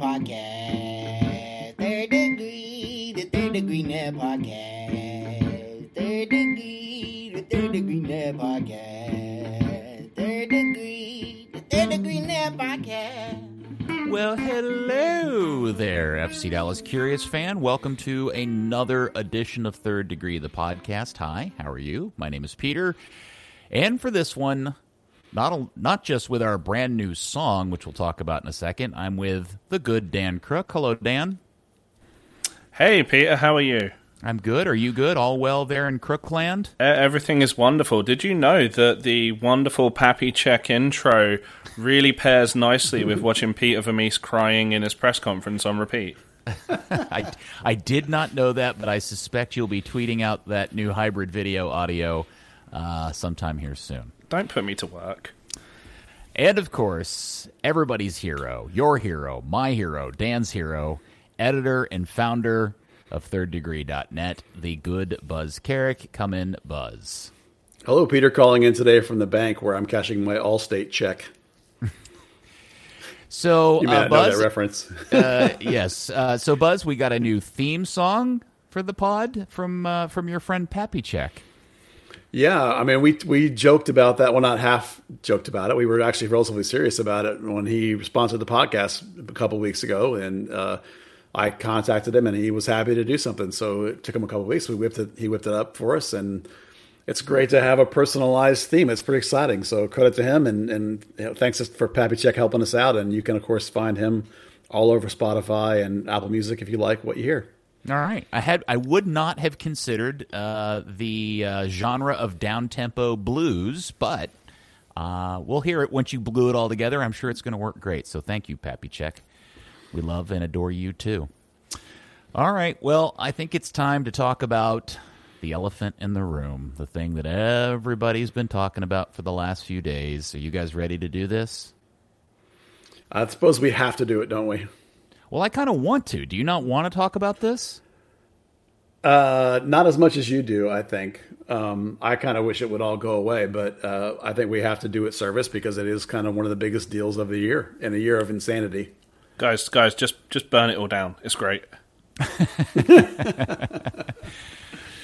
Podcast. Third degree, the third degree net podcast. Third degree, the third degree net podcast. Third degree, the third degree net podcast. Well, hello there, FC Dallas Curious fan. Welcome to another edition of Third Degree, the podcast. Hi, how are you? My name is Peter. And for this one, not not just with our brand new song, which we'll talk about in a second. I'm with the good Dan Crook. Hello, Dan. Hey, Peter. How are you? I'm good. Are you good? All well there in Crookland? Uh, everything is wonderful. Did you know that the wonderful Pappy Check intro really pairs nicely with watching Peter Vermes crying in his press conference on repeat? I, I did not know that, but I suspect you'll be tweeting out that new hybrid video audio uh, sometime here soon. Don't put me to work. And of course, everybody's hero, your hero, my hero, Dan's hero, editor and founder of thirddegree.net, the good Buzz Carrick. Come in, Buzz. Hello, Peter, calling in today from the bank where I'm cashing my Allstate check. So, You may uh, not Buzz, know that reference. uh, yes. Uh, so, Buzz, we got a new theme song for the pod from uh, from your friend Pappy Check. Yeah, I mean, we we joked about that. Well, not half joked about it. We were actually relatively serious about it when he sponsored the podcast a couple weeks ago, and uh, I contacted him, and he was happy to do something. So it took him a couple weeks. We whipped it. He whipped it up for us, and it's great to have a personalized theme. It's pretty exciting. So credit to him, and and you know, thanks for Pappy Check helping us out. And you can of course find him all over Spotify and Apple Music if you like what you hear. All right, I had I would not have considered uh, the uh, genre of down tempo blues, but uh, we'll hear it once you glue it all together. I'm sure it's going to work great. So thank you, Pappy Check. We love and adore you too. All right, well, I think it's time to talk about the elephant in the room, the thing that everybody's been talking about for the last few days. Are you guys ready to do this? I suppose we have to do it, don't we? Well, I kind of want to. Do you not want to talk about this? Uh, not as much as you do, I think. Um, I kind of wish it would all go away, but uh, I think we have to do it service because it is kind of one of the biggest deals of the year in a year of insanity. Guys, guys, just just burn it all down. It's great.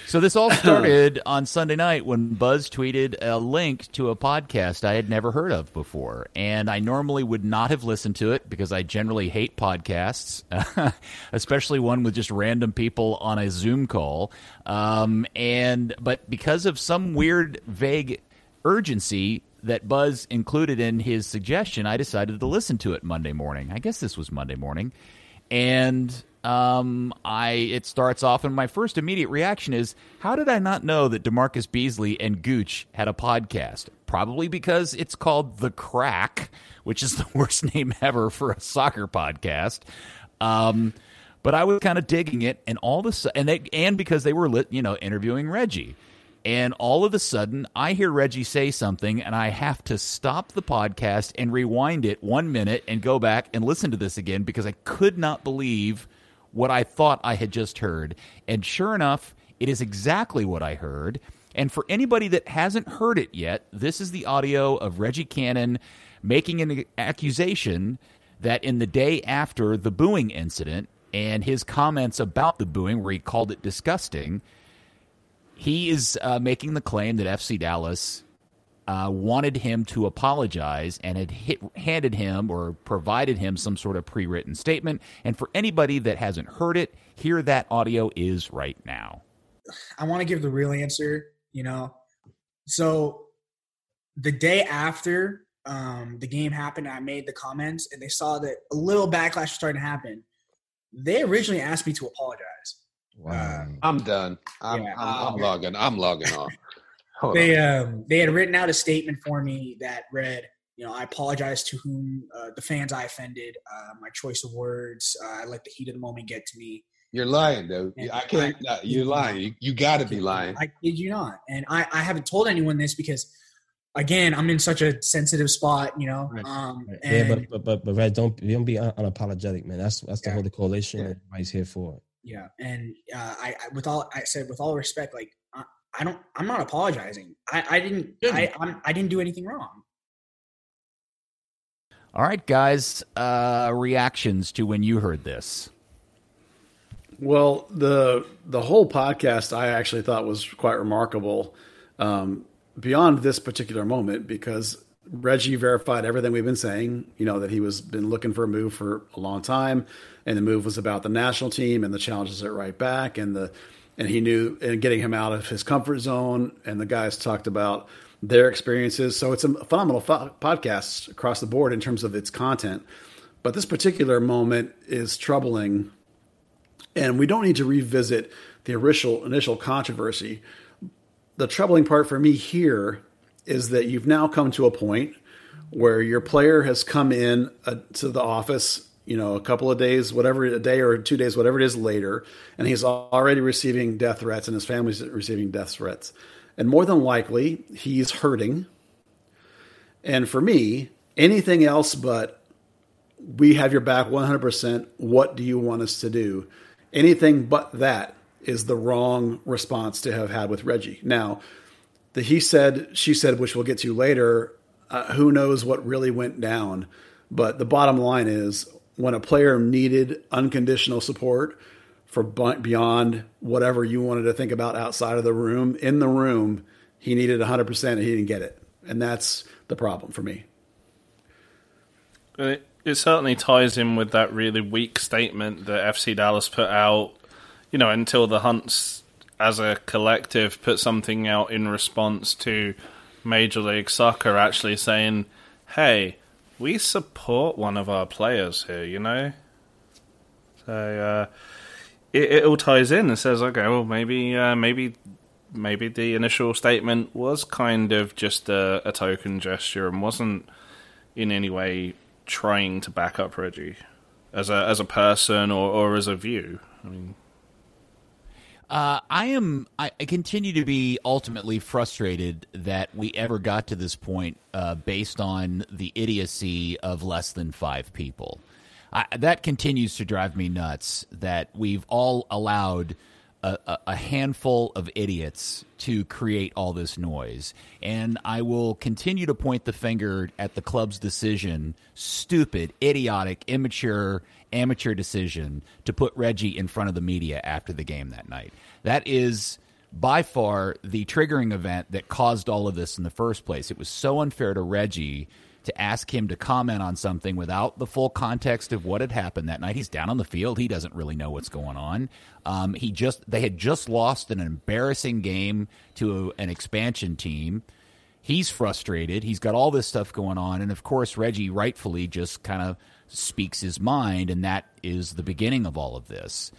So this all started on Sunday night when Buzz tweeted a link to a podcast I had never heard of before, and I normally would not have listened to it because I generally hate podcasts, especially one with just random people on a Zoom call. Um, and but because of some weird, vague urgency that Buzz included in his suggestion, I decided to listen to it Monday morning. I guess this was Monday morning, and um, I it starts off, and my first immediate reaction is, how did I not know that DaMarcus Beasley and Gooch had a podcast? Probably because it's called The Crack, which is the worst name ever for a soccer podcast. Um, but I was kind of digging it, and all a and they, and because they were lit, you know, interviewing Reggie. And all of a sudden, I hear Reggie say something, and I have to stop the podcast and rewind it one minute and go back and listen to this again because I could not believe what I thought I had just heard. And sure enough, it is exactly what I heard. And for anybody that hasn't heard it yet, this is the audio of Reggie Cannon making an accusation that in the day after the booing incident and his comments about the booing, where he called it disgusting, he is uh, making the claim that FC Dallas uh, wanted him to apologize and had hit, handed him or provided him some sort of pre written statement. And for anybody that hasn't heard it, here that audio is right now. I want to give the real answer, you know. So the day after um, the game happened, I made the comments and they saw that a little backlash was starting to happen. They originally asked me to apologize. Wow. I'm done. I'm, Yeah. I'm, I'm logging. I'm logging off. Hold They on. um, they had written out a statement for me that read, you know, I apologize to whom uh, the fans I offended. Uh, my choice of words, uh, I let the heat of the moment get to me. You're lying, though. And I can't. I- you're lying. You, you got to be lying. I kid you not. And I, I haven't told anyone this because, again, I'm in such a sensitive spot, you know. Right. Um, Right. and yeah, but but but but Red, don't don't be un- unapologetic, man. That's that's the Yeah. whole the coalition Yeah. and everybody's here for. yeah and uh, I, I with all i said with all respect like I, I don't i'm not apologizing i i didn't i I'm, i didn't do anything wrong All right, guys. Uh, reactions to when you heard this. Well, the the whole podcast I actually thought was quite remarkable. Um, beyond this particular moment, because Reggie verified everything we've been saying. You know that he was been looking for a move for a long time, and the move was about the national team and the challenges at right back, and the and he knew and getting him out of his comfort zone. And the guys talked about their experiences. So it's a phenomenal fo- podcast across the board in terms of its content. But this particular moment is troubling, and we don't need to revisit the initial initial controversy. The troubling part for me here is that you've now come to a point where your player has come in uh, to the office, you know, a couple of days, whatever, a day or two days, whatever it is later, and he's already receiving death threats and his family's receiving death threats. And more than likely, he's hurting. And for me, anything else but we have your back 100%. What do you want us to do? Anything but that is the wrong response to have had with Reggie. Now, the he said, she said, which we'll get to later, uh, who knows what really went down. But the bottom line is when a player needed unconditional support for beyond whatever you wanted to think about outside of the room, in the room, he needed 100% and he didn't get it. And that's the problem for me. It, it certainly ties in with that really weak statement that FC Dallas put out, you know, until the Hunts as a collective put something out in response to Major League Soccer actually saying, hey, we support one of our players here, you know? So, uh, it, it all ties in and says, okay, well, maybe, uh, maybe, maybe the initial statement was kind of just a, a token gesture and wasn't in any way trying to back up Reggie as a as a person or, or as a view. I mean, uh, I am. I, I, continue to be ultimately frustrated that we ever got to this point, uh, based on the idiocy of less than five people. I, that continues to drive me nuts. That we've all allowed a, a, handful of idiots to create all this noise. And I will continue to point the finger at the club's decision stupid, idiotic, immature, amateur decision to put Reggie in front of the media after the game that night. That is by far the triggering event that caused all of this in the first place. It was so unfair to Reggie to ask him to comment on something without the full context of what had happened that night. He's down on the field. He doesn't really know what's going on. Um, he just they had just lost an embarrassing game to a, an expansion team. He's frustrated. He's got all this stuff going on, and of course, Reggie rightfully just kind of speaks his mind, and that is the beginning of all of this.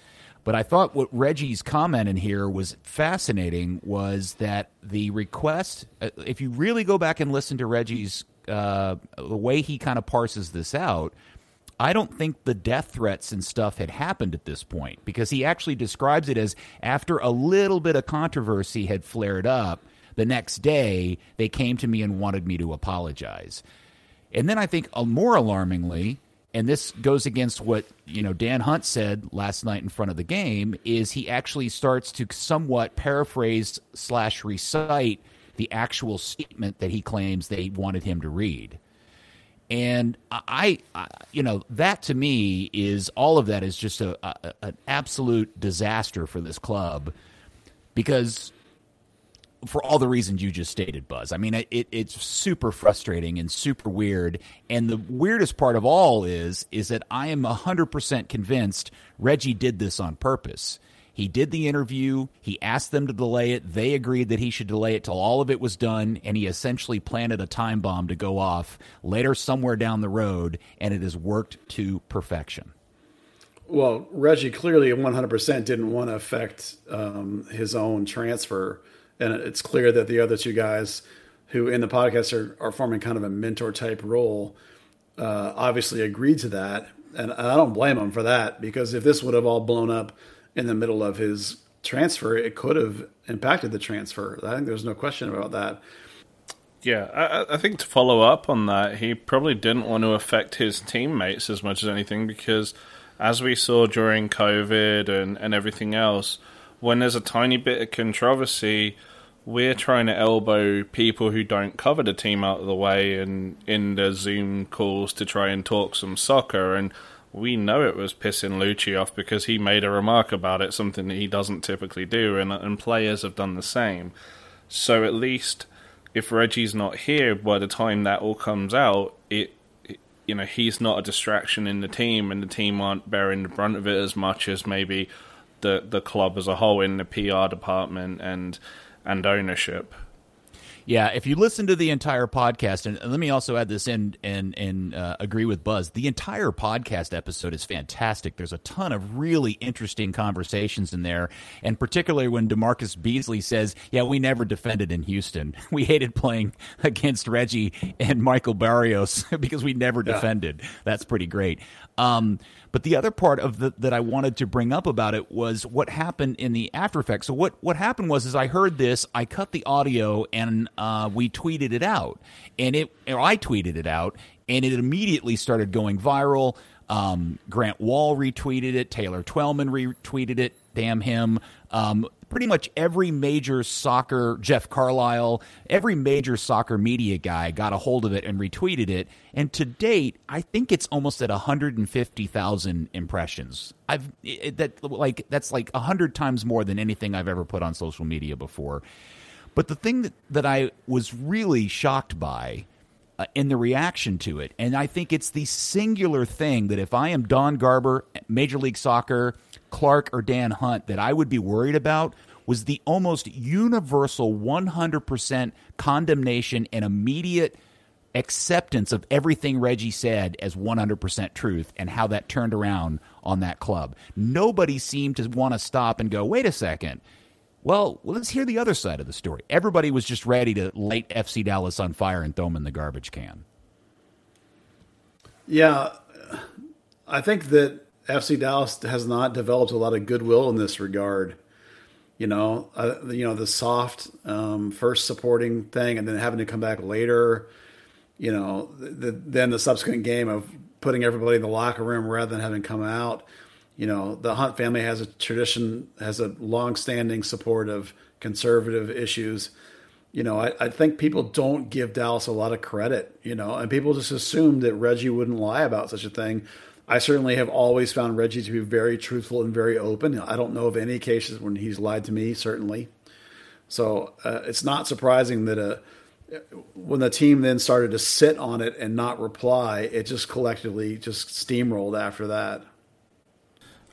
But I thought what Reggie's comment in here was fascinating was that the request, uh, if you really go back and listen to Reggie's uh, the way he kind of parses this out, I don't think the death threats and stuff had happened at this point because he actually describes it as after a little bit of controversy had flared up, the next day they came to me and wanted me to apologize. And then I think uh, more alarmingly, and this goes against what you know Dan Hunt said last night in front of the game, is he actually starts to somewhat paraphrase slash recite the actual statement that he claims they wanted him to read. And I, I, you know, that to me is all of that is just a, a, an absolute disaster for this club because for all the reasons you just stated, Buzz. I mean, it, it's super frustrating and super weird. And the weirdest part of all is is that I am hundred percent convinced Reggie did this on purpose. He did the interview. He asked them to delay it. They agreed that he should delay it till all of it was done, and he essentially planted a time bomb to go off later somewhere down the road, and it has worked to perfection. Well, Reggie clearly 100% didn't want to affect um, his own transfer, and it's clear that the other two guys who in the podcast are, are forming kind of a mentor type role uh, obviously agreed to that, and I don't blame them for that because if this would have all blown up in the middle of his transfer, it could have impacted the transfer. I think there's no question about that. Yeah, I, I, think to follow up on that, he probably didn't want to affect his teammates as much as anything because, as we saw during COVID and, and everything else, when there's a tiny bit of controversy, we're trying to elbow people who don't cover the team out of the way and in the Zoom calls to try and talk some soccer. And we know it was pissing Luchi off because he made a remark about it, something that he doesn't typically do, and, and players have done the same. So at least if Reggie's not here by the time that all comes out, it you know he's not a distraction in the team, and the team aren't bearing the brunt of it as much as maybe the the club as a whole in the PR department and and ownership. Yeah, if you listen to the entire podcast, and let me also add this in and and uh, agree with Buzz. The entire podcast episode is fantastic. There's a ton of really interesting conversations in there, and particularly when DaMarcus Beasley says, "Yeah, we never defended in Houston. We hated playing against Reggie and Michael Barrios because we never defended." That's pretty great. Um, but the other part of the, that I wanted to bring up about it was what happened in the after effects. So what what happened was, is I heard this, I cut the audio, and uh, we tweeted it out, and it or I tweeted it out, and it immediately started going viral. Um, Grant Wahl retweeted it, Taylor Twellman retweeted it. Damn him. Um, pretty much every major soccer, Jeff Carlisle, every major soccer media guy got a hold of it and retweeted it. And to date, I think it's almost at 150,000 impressions. I've it, that like that's like 100 times more than anything I've ever put on social media before. But the thing that, that I was really shocked by uh, in the reaction to it, and I think it's the singular thing that if I am Don Garber, Major League Soccer, Clark or Dan Hunt that I would be worried about was the almost universal 100% condemnation and immediate acceptance of everything Reggie said as 100% truth and how that turned around on that club. Nobody seemed to want to stop and go, wait a second. Well, let's hear the other side of the story. Everybody was just ready to light FC Dallas on fire and throw them in the garbage can. Yeah, I think that FC Dallas has not developed a lot of goodwill in this regard. You know, uh, you know the soft um, first supporting thing, and then having to come back later. You know, the, then the subsequent game of putting everybody in the locker room rather than having come out. You know, the Hunt family has a tradition, has a long-standing support of conservative issues. You know, I, I think people don't give Dallas a lot of credit. You know, and people just assume that Reggie wouldn't lie about such a thing I certainly have always found Reggie to be very truthful and very open. I don't know of any cases when he's lied to me, certainly. So uh, it's not surprising that uh, when the team then started to sit on it and not reply, it just collectively just steamrolled after that.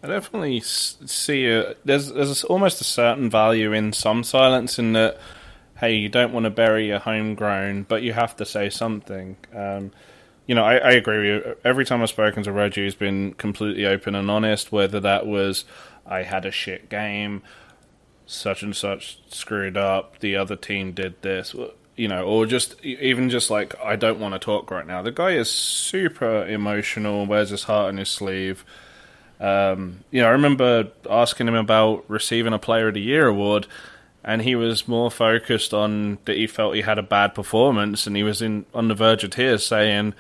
I definitely see a, there's there's almost a certain value in some silence in that. Hey, you don't want to bury your homegrown, but you have to say something. Um, you know, I, I, agree with you. Every time I've spoken to Reggie, he's been completely open and honest. Whether that was I had a shit game, such and such screwed up, the other team did this, you know, or just even just like I don't want to talk right now. The guy is super emotional, wears his heart on his sleeve. Um, you know, I remember asking him about receiving a Player of the Year award, and he was more focused on that he felt he had a bad performance, and he was in on the verge of tears, saying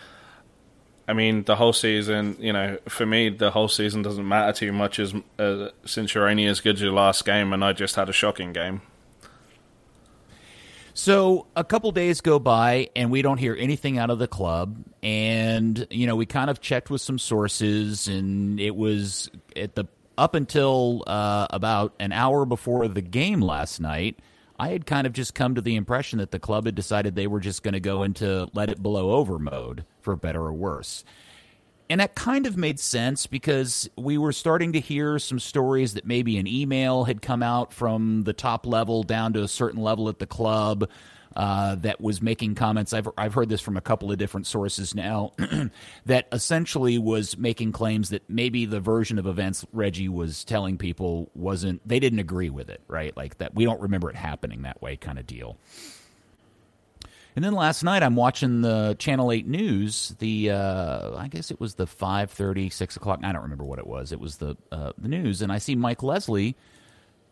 I mean, the whole season, you know, for me, the whole season doesn't matter too much as uh, since you're only as good as your last game, and I just had a shocking game. So a couple days go by, and we don't hear anything out of the club. And you know, we kind of checked with some sources, and it was at the up until uh, about an hour before the game last night. I had kind of just come to the impression that the club had decided they were just going to go into let it blow over mode, for better or worse. And that kind of made sense because we were starting to hear some stories that maybe an email had come out from the top level down to a certain level at the club uh, that was making comments. I've I've heard this from a couple of different sources now that essentially was making claims that maybe the version of events Reggie was telling people wasn't they didn't agree with it, right? Like that we don't remember it happening that way kind of deal. And then last night I'm watching the Channel 8 news. The uh, I guess it was the 5:30, 6 o'clock. I don't remember what it was. It was the uh, the news, and I see Mike Leslie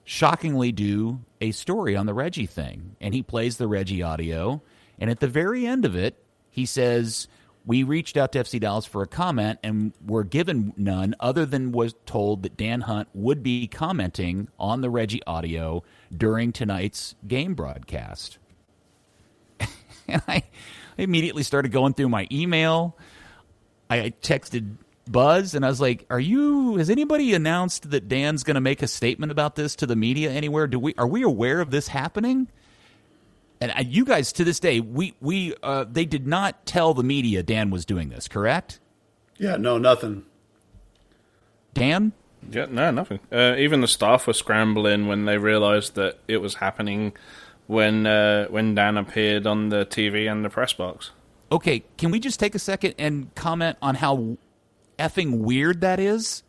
shockingly do a story on the Reggie thing. And he plays the Reggie audio. And at the very end of it, he says, we reached out to FC Dallas for a comment and were given none other than was told that Dan Hunt would be commenting on the Reggie audio during tonight's game broadcast. and I immediately started going through my email. I texted Buzz and I was like, "Are you? Has anybody announced that Dan's going to make a statement about this to the media anywhere? Do we? Are we aware of this happening?" And uh, you guys, to this day, we we uh, they did not tell the media Dan was doing this, correct? Yeah, no, nothing. Dan? Yeah, no, nothing. Uh, even the staff were scrambling when they realised that it was happening when uh, when Dan appeared on the TV and the press box. Okay, can we just take a second and comment on how effing weird that is?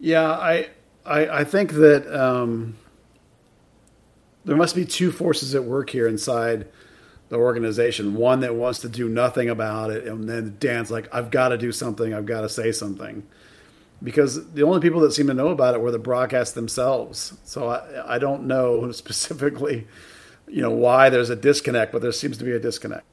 Yeah, I I, I think that um, there must be two forces at work here inside the organization. One that wants to do nothing about it, and then Dan's like, "I've got to do something. I've got to say something." Because the only people that seem to know about it were the broadcasts themselves. So I, I don't know specifically, you know, why there's a disconnect, but there seems to be a disconnect.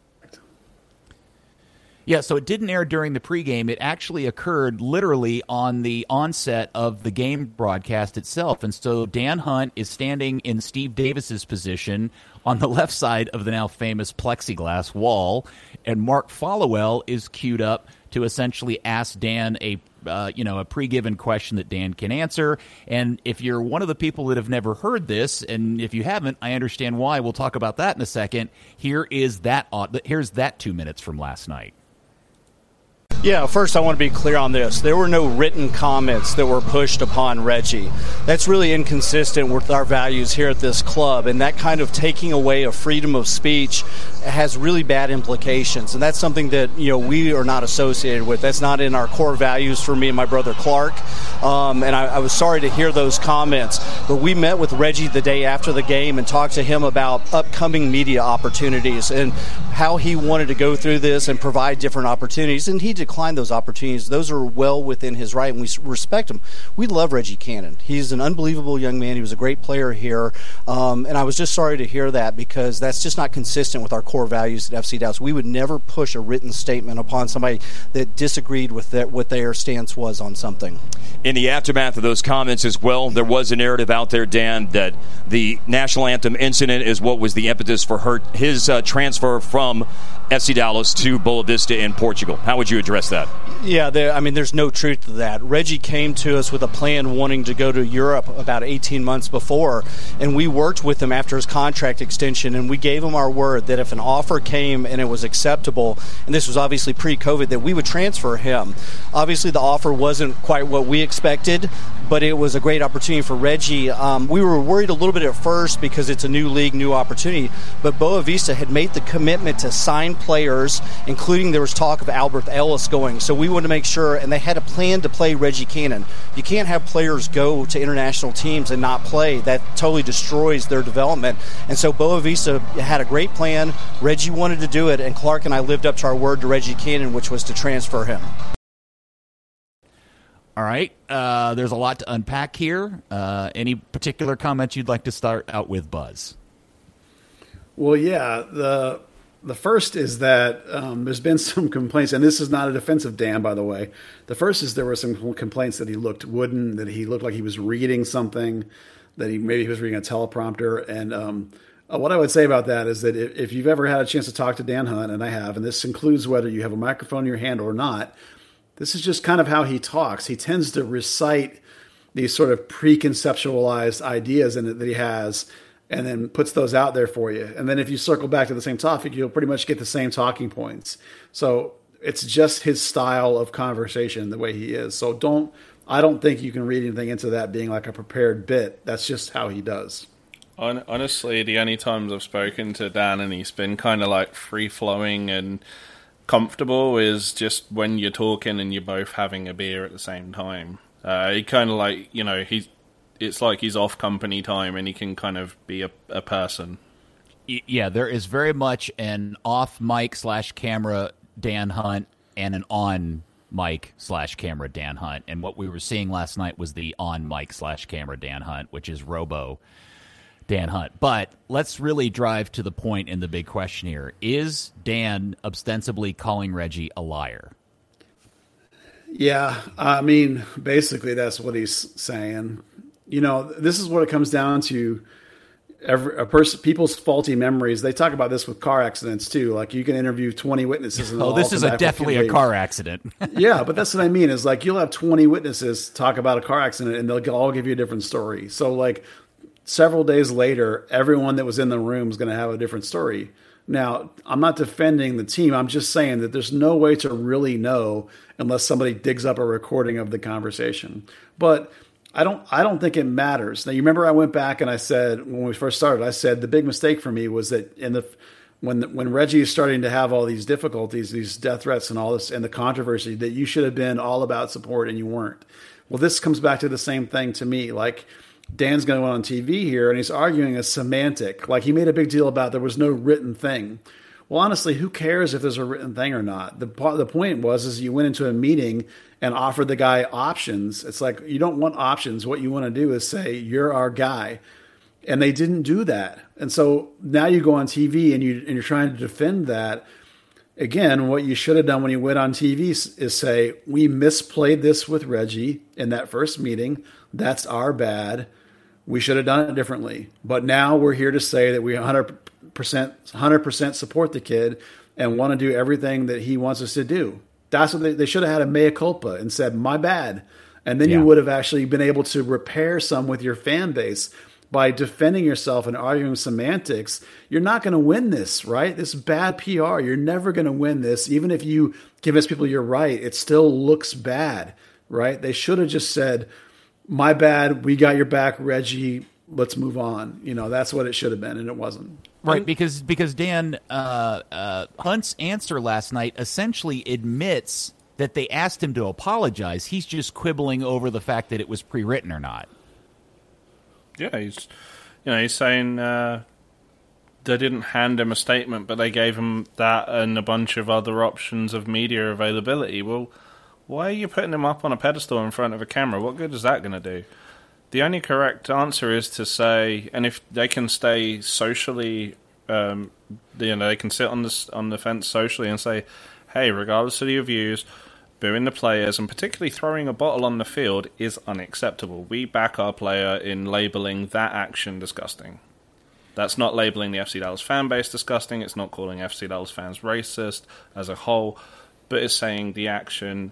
Yeah, so it didn't air during the pregame. It actually occurred literally on the onset of the game broadcast itself. And so Dan Hunt is standing in Steve Davis's position on the left side of the now famous plexiglass wall, and Mark Followill is queued up to essentially ask Dan a uh, you know a pre-given question that Dan can answer. And if you're one of the people that have never heard this, and if you haven't, I understand why. We'll talk about that in a second. Here is that. Here's that two minutes from last night. Yeah, first I want to be clear on this. There were no written comments that were pushed upon Reggie. That's really inconsistent with our values here at this club, and that kind of taking away of freedom of speech has really bad implications, and that's something that you know we are not associated with. That's not in our core values for me and my brother Clark. Um, and I, I was sorry to hear those comments, but we met with Reggie the day after the game and talked to him about upcoming media opportunities and how he wanted to go through this and provide different opportunities, and he declined those opportunities. Those are well within his right, and we respect him. We love Reggie Cannon. He's an unbelievable young man. He was a great player here, um, and I was just sorry to hear that because that's just not consistent with our core values at FC Dallas. We would never push a written statement upon somebody that disagreed with that, what their stance was on something. In the aftermath of those comments as well, there was a narrative out there, Dan, that the national anthem incident is what was the impetus for her, his uh, transfer from FC Dallas to Boavista in Portugal. How would you address that? Yeah, there, I mean, there's no truth to that. Reggie came to us with a plan wanting to go to Europe about 18 months before, and we worked with him after his contract extension, and we gave him our word that if an offer came and it was acceptable, and this was obviously pre COVID, that we would transfer him. Obviously, the offer wasn't quite what we expected, but it was a great opportunity for Reggie. Um, we were worried a little bit at first because it's a new league, new opportunity, but Boavista had made the commitment to sign players, including there was talk of Alberth Elis going. So we wanted to make sure, and they had a plan to play Reggie Cannon. You can't have players go to international teams and not play. That totally destroys their development. And so Boavista had a great plan. Reggie wanted to do it, and Clark and I lived up to our word to Reggie Cannon, which was to transfer him. All right. Uh, there's a lot to unpack here. Uh, any particular comments you'd like to start out with, Buzz? Well, yeah. The the first is that um, there's been some complaints, and this is not a defensive Dan, by the way. The first is there were some complaints that he looked wooden, that he looked like he was reading something, that he maybe he was reading a teleprompter. And um, uh, what I would say about that is that if, if you've ever had a chance to talk to Dan Hunt, and I have, and this includes whether you have a microphone in your hand or not, this is just kind of how he talks. He tends to recite these sort of preconceptualized ideas in it that he has and then puts those out there for you. And then if you circle back to the same topic, you'll pretty much get the same talking points. So it's just his style of conversation, the way he is. So don't, I don't think you can read anything into that being like a prepared bit. That's just how he does. Honestly, the only times I've spoken to Dan and he's been kind of like free flowing and comfortable is just when you're talking and you're both having a beer at the same time. Uh, he kind of like you know he's it's like he's off company time and he can kind of be a, a person. Yeah, there is very much an off mic slash camera Dan Hunt and an on mic slash camera Dan Hunt. And what we were seeing last night was the on mic slash camera Dan Hunt, which is Robo Dan Hunt. But let's really drive to the point in the big question here. Is Dan ostensibly calling Reggie a liar? Yeah, I mean, basically that's what he's saying. You know, this is what it comes down to. Every a person, people's faulty memories. They talk about this with car accidents too. Like you can interview twenty witnesses. And Oh, this is a definitely a car accident. yeah, but that's what I mean. Is like you'll have twenty witnesses talk about a car accident, and they'll all give you a different story. So like several days later, everyone that was in the room is going to have a different story. Now, I'm not defending the team. I'm just saying that there's no way to really know unless somebody digs up a recording of the conversation. But I don't I don't think it matters. Now you remember I went back and I said when we first started, I said the big mistake for me was that in the when when Reggie is starting to have all these difficulties, these death threats and all this and the controversy that you should have been all about support and you weren't. Well, this comes back to the same thing to me. Like Dan's going on TV here and he's arguing a semantic. Like he made a big deal about there was no written thing. Well, honestly, who cares if there's a written thing or not? The the point was is you went into a meeting and offered the guy options. It's like you don't want options. What you want to do is say you're our guy, and they didn't do that. And so now you go on TV and you and you're trying to defend that. Again, what you should have done when you went on TV is, is say we misplayed this with Reggie in that first meeting. That's our bad. We should have done it differently. But now we're here to say that we 100% 100% support the kid and want to do everything that he wants us to do. That's what they, they should have had a mea culpa and said, my bad. And then Yeah. you would have actually been able to repair some with your fan base by defending yourself and arguing semantics. You're not going to win this, right? This bad PR. You're never going to win this. Even if you convince people you're right, it still looks bad, right? They should have just said, my bad. We got your back, Reggie. Let's move on. You know, that's what it should have been, and it wasn't. Right, because because Dan uh, uh, Hunt's answer last night essentially admits that they asked him to apologize. He's just quibbling over the fact that it was pre-written or not. Yeah, he's you know he's saying uh, they didn't hand him a statement, but they gave him that and a bunch of other options of media availability. Well, why are you putting him up on a pedestal in front of a camera? What good is that going to do? The only correct answer is to say, and if they can stay socially, um, you know, they can sit on the on the fence socially and say, "Hey, regardless of your views, booing the players and particularly throwing a bottle on the field is unacceptable. We back our player in labeling that action disgusting. That's not labeling the FC Dallas fan base disgusting. It's not calling FC Dallas fans racist as a whole, but is saying the action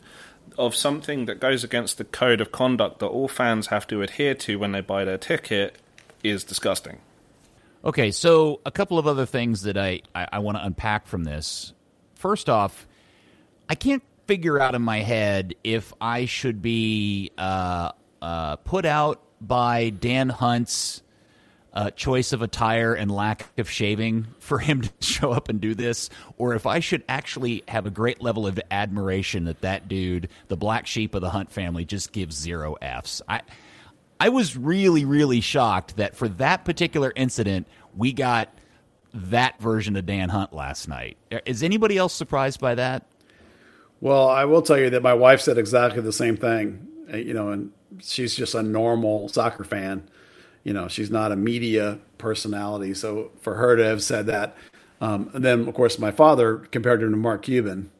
of something that goes against the code of conduct that all fans have to adhere to when they buy their ticket is disgusting. Okay, so a couple of other things that I, I, I want to unpack from this. First off, I can't figure out in my head if I should be uh, uh, put out by Dan Hunt's uh, choice of attire and lack of shaving for him to show up and do this, or if I should actually have a great level of admiration that that dude, the black sheep of the Hunt family, just gives zero Fs. I. I was really, really shocked that for that particular incident, we got that version of Dan Hunt last night. Is anybody else surprised by that? Well, I will tell you that my wife said exactly the same thing. Uh, You know, and she's just a normal soccer fan. You know, she's not a media personality. So for her to have said that, um, and then of course my father compared him to Mark Cuban.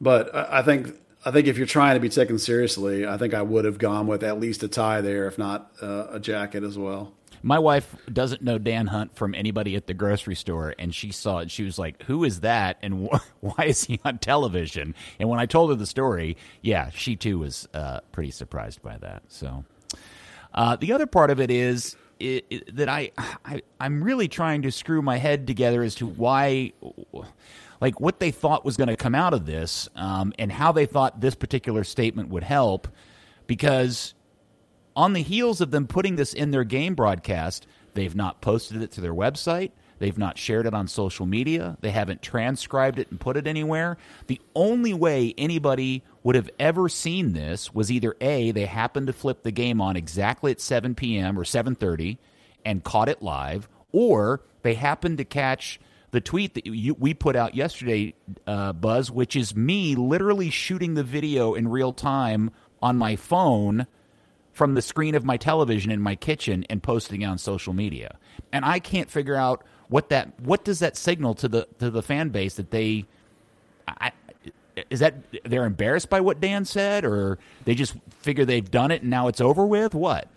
But I I think I think if you're trying to be taken seriously, I think I would have gone with at least a tie there, if not uh, a jacket as well. My wife doesn't know Dan Hunt from anybody at the grocery store, and she saw it. She was like, "Who is that? And wh- why is he on television?" And when I told her the story, yeah, she too was uh, pretty surprised by that. So, uh, the other part of it is i i that I, I I'm really trying to screw my head together as to why, like, what they thought was going to come out of this, um, and how they thought this particular statement would help, because on the heels of them putting this in their game broadcast, they've not posted it to their website. They've not shared it on social media. They haven't transcribed it and put it anywhere. The only way anybody would have ever seen this was either A, they happened to flip the game on exactly at 7 p.m. or 7:30 and caught it live, or they happened to catch the tweet that you, we put out yesterday, uh, Buzz, which is me literally shooting the video in real time on my phone from the screen of my television in my kitchen and posting on social media. And I can't figure out what that what does that signal to the to the fan base that they I, is that they're embarrassed by what Dan said or they just figure they've done it and now it's over with? What?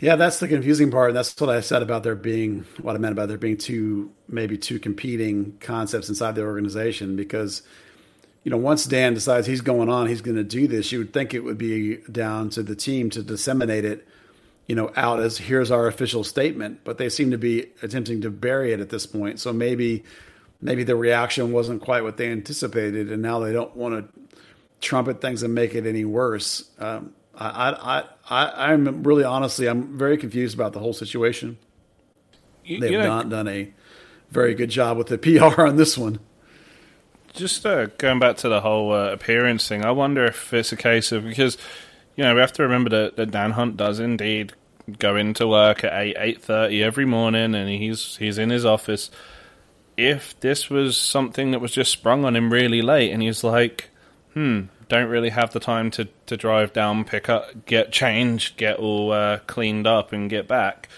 Yeah, that's the confusing part. That's what I said about there being what I meant about there being two maybe two competing concepts inside the organization because you know, once Dan decides he's going on, he's going to do this, you would think it would be down to the team to disseminate it, you know, out as here's our official statement. But they seem to be attempting to bury it at this point. So maybe, maybe the reaction wasn't quite what they anticipated, and now they don't want to trumpet things and make it any worse. Um, I, I, I, I'm really honestly, I'm very confused about the whole situation. You- They've you know- not done a very good job with the PR on this one. just uh, going back to the whole uh, appearance thing, I wonder if it's a case of because you know we have to remember that, that Dan Hunt does indeed go into work at eight eight thirty every morning, and he's he's in his office. If this was something that was just sprung on him really late, and he's like, "Hmm, don't really have the time to to drive down, pick up, get changed, get all uh, cleaned up, and get back."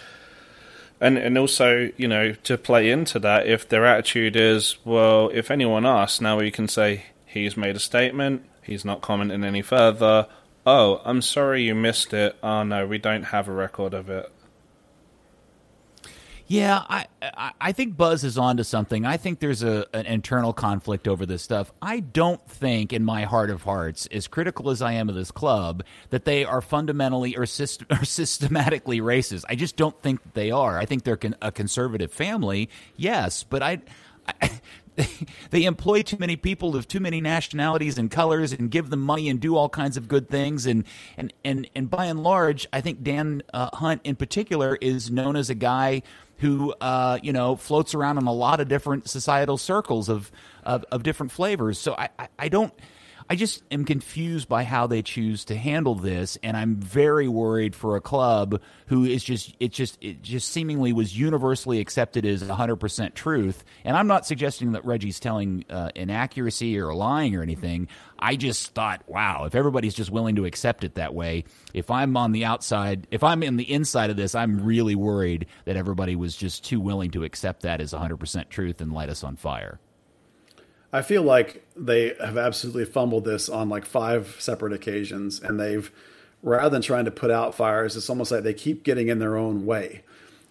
And and also, you know, to play into that, if their attitude is, well, if anyone asks, now we can say he's made a statement, he's not commenting any further. Oh, I'm sorry you missed it. Oh no, we don't have a record of it. Yeah, I, I I think Buzz is onto something. I think there's a an internal conflict over this stuff. I don't think, in my heart of hearts, as critical as I am of this club, that they are fundamentally or, syst- or systematically racist. I just don't think they are. I think they're con- a conservative family, yes, but I. I they employ too many people of too many nationalities and colors and give them money and do all kinds of good things. And and and, and by and large I think Dan uh, Hunt in particular is known as a guy who uh, you know floats around in a lot of different societal circles of of, of different flavors. So I, I, I don't I just am confused by how they choose to handle this, and I'm very worried for a club who is just it just it just seemingly was universally accepted as 100% truth. And I'm not suggesting that Reggie's telling uh, inaccuracy or lying or anything. I just thought, wow, if everybody's just willing to accept it that way, if I'm on the outside, if I'm in the inside of this, I'm really worried that everybody was just too willing to accept that as 100% truth and light us on fire. I feel like they have absolutely fumbled this on like five separate occasions, and they've rather than trying to put out fires, it's almost like they keep getting in their own way.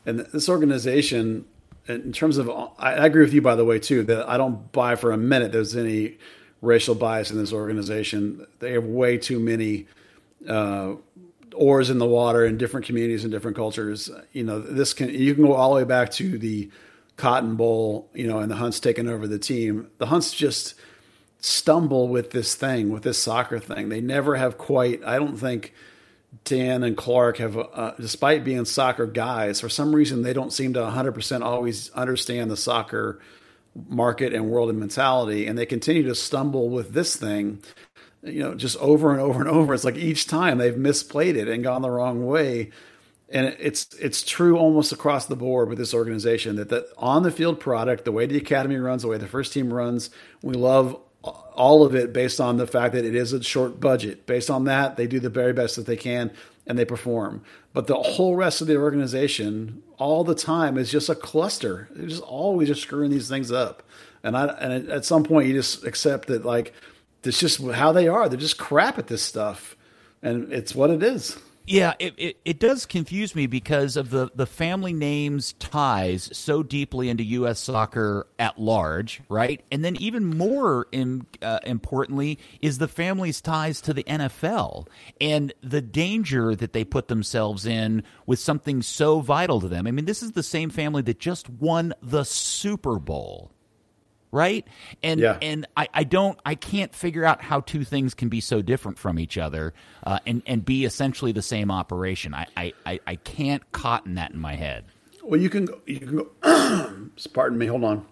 And this organization, in terms of, I agree with you by the way too that I don't buy for a minute there's any racial bias in this organization. They have way too many uh, oars in the water in different communities and different cultures. You know, this can you can go all the way back to the Cotton Bowl, you know, and the Hunts taking over the team. The Hunts just stumble with this thing, with this soccer thing. They never have quite. I don't think Dan and Clark have, uh, despite being soccer guys, for some reason they don't seem to 100% always understand the soccer market and world and mentality, and they continue to stumble with this thing. You know, just over and over and over. It's like each time they've misplayed it and gone the wrong way and it's it's true almost across the board with this organization that the on the field product, the way the academy runs, the way the first team runs, we love all of it based on the fact that it is a short budget. Based on that, they do the very best that they can and they perform. But the whole rest of the organization, all the time, is just a cluster. They're just always just screwing these things up. And I and at some point, you just accept that like it's just how they are. They're just crap at this stuff, and it's what it is. Yeah, it, it, it does confuse me because of the, the family names ties so deeply into U.S. soccer at large, right? And then even more in, uh, importantly is the family's ties to the NFL and the danger that they put themselves in with something so vital to them. I mean, this is the same family that just won the Super Bowl right and Yeah. and I, I don't i can't figure out how two things can be so different from each other uh, and and be essentially the same operation I, I i i can't cotton that in my head Well, you can go, you can go. pardon me. Hold on.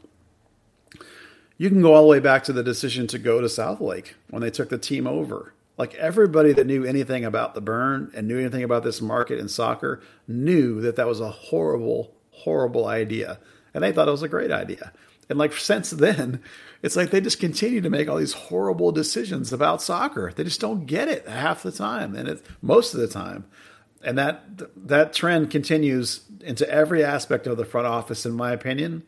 You can go all the way back to the decision to go to Southlake when they took the team over. Like everybody that knew anything about the burn and knew anything about this market in soccer knew that that was a horrible, horrible idea, and they thought it was a great idea. And like since then, it's like they just continue to make all these horrible decisions about soccer. They just don't get it half the time, and it most of the time. And that that trend continues into every aspect of the front office, in my opinion.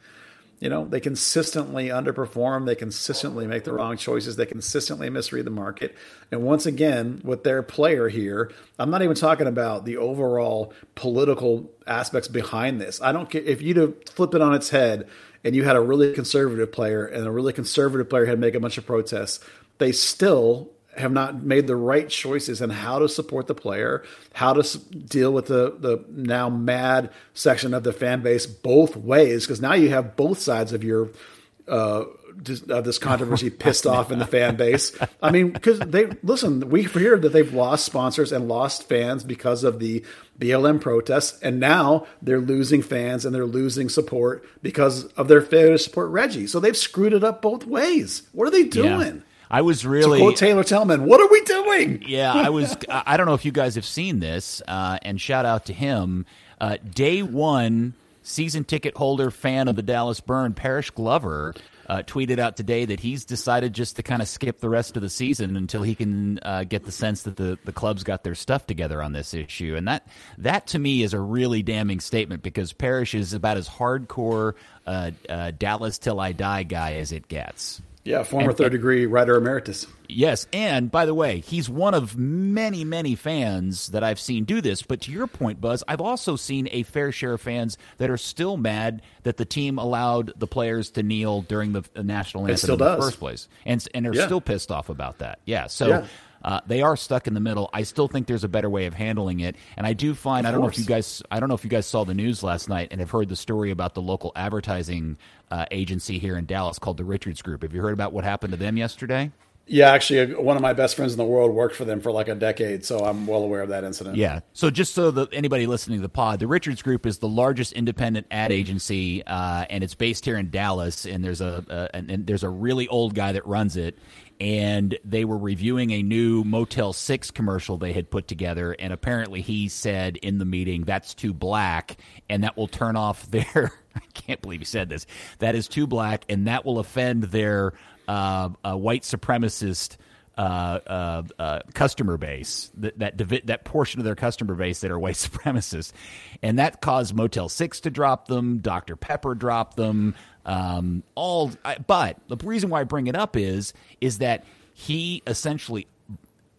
You know, they consistently underperform. They consistently make the wrong choices. They consistently misread the market. And once again, with their player here, I'm not even talking about the overall political aspects behind this. I don't care if you to flip it on its head and you had a really conservative player and a really conservative player had to make a bunch of protests. They still have not made the right choices in how to support the player, how to deal with the the now mad section of the fan base both ways, because now you have both sides of your uh, of this controversy pissed off in the fan base. I mean, because they listen, we hear that they've lost sponsors and lost fans because of the BLM protests, and now they're losing fans and they're losing support because of their failure to support Reggie. So they've screwed it up both ways. What are they Yeah. doing? I was To really quote Taylor Twellman, what are we doing? yeah, I was. I don't know if you guys have seen this, uh, and shout out to him. Uh, day one, season ticket holder, fan of the Dallas Burn, Parrish Glover, uh, tweeted out today that he's decided just to kind of skip the rest of the season until he can uh, get the sense that the, the club's got their stuff together on this issue, and that that to me is a really damning statement because Parrish is about as hardcore uh, uh, Dallas till I die guy as it gets. Yeah, former And- uh, third degree writer emeritus. Yes, and by the way, he's one of many, many fans that I've seen do this. But to your point, Buzz, I've also seen a fair share of fans that are still mad that the team allowed the players to kneel during the the national anthem still in the first place, and and are Yeah. still pissed off about that. Yeah, so. Yeah. Uh, they are stuck in the middle. I still think there's a better way of handling it, and I do find I don't know if you guys I don't know if you guys saw the news last night and have heard the story about the local advertising uh, agency here in Dallas called the Richards Group. Have you heard about what happened to them yesterday? Yeah, actually, one of my best friends in the world worked for them for like a decade, so I'm well aware of that incident. Yeah. So just so that anybody listening to the pod, the Richards Group is the largest independent ad agency, uh, and it's based here in Dallas. And there's a, a and, and there's a really old guy that runs it. And they were reviewing a new Motel Six commercial they had put together, and apparently he said in the meeting that's too black, and that will turn off their. I can't believe he said this. That is too black, and that will offend their uh, uh, white supremacist uh, uh, uh, customer base, that that, that portion of their customer base that are white supremacists, and that caused Motel Six to drop them. Dr Pepper dropped them. Um, all, I, but the reason why I bring it up is is that he essentially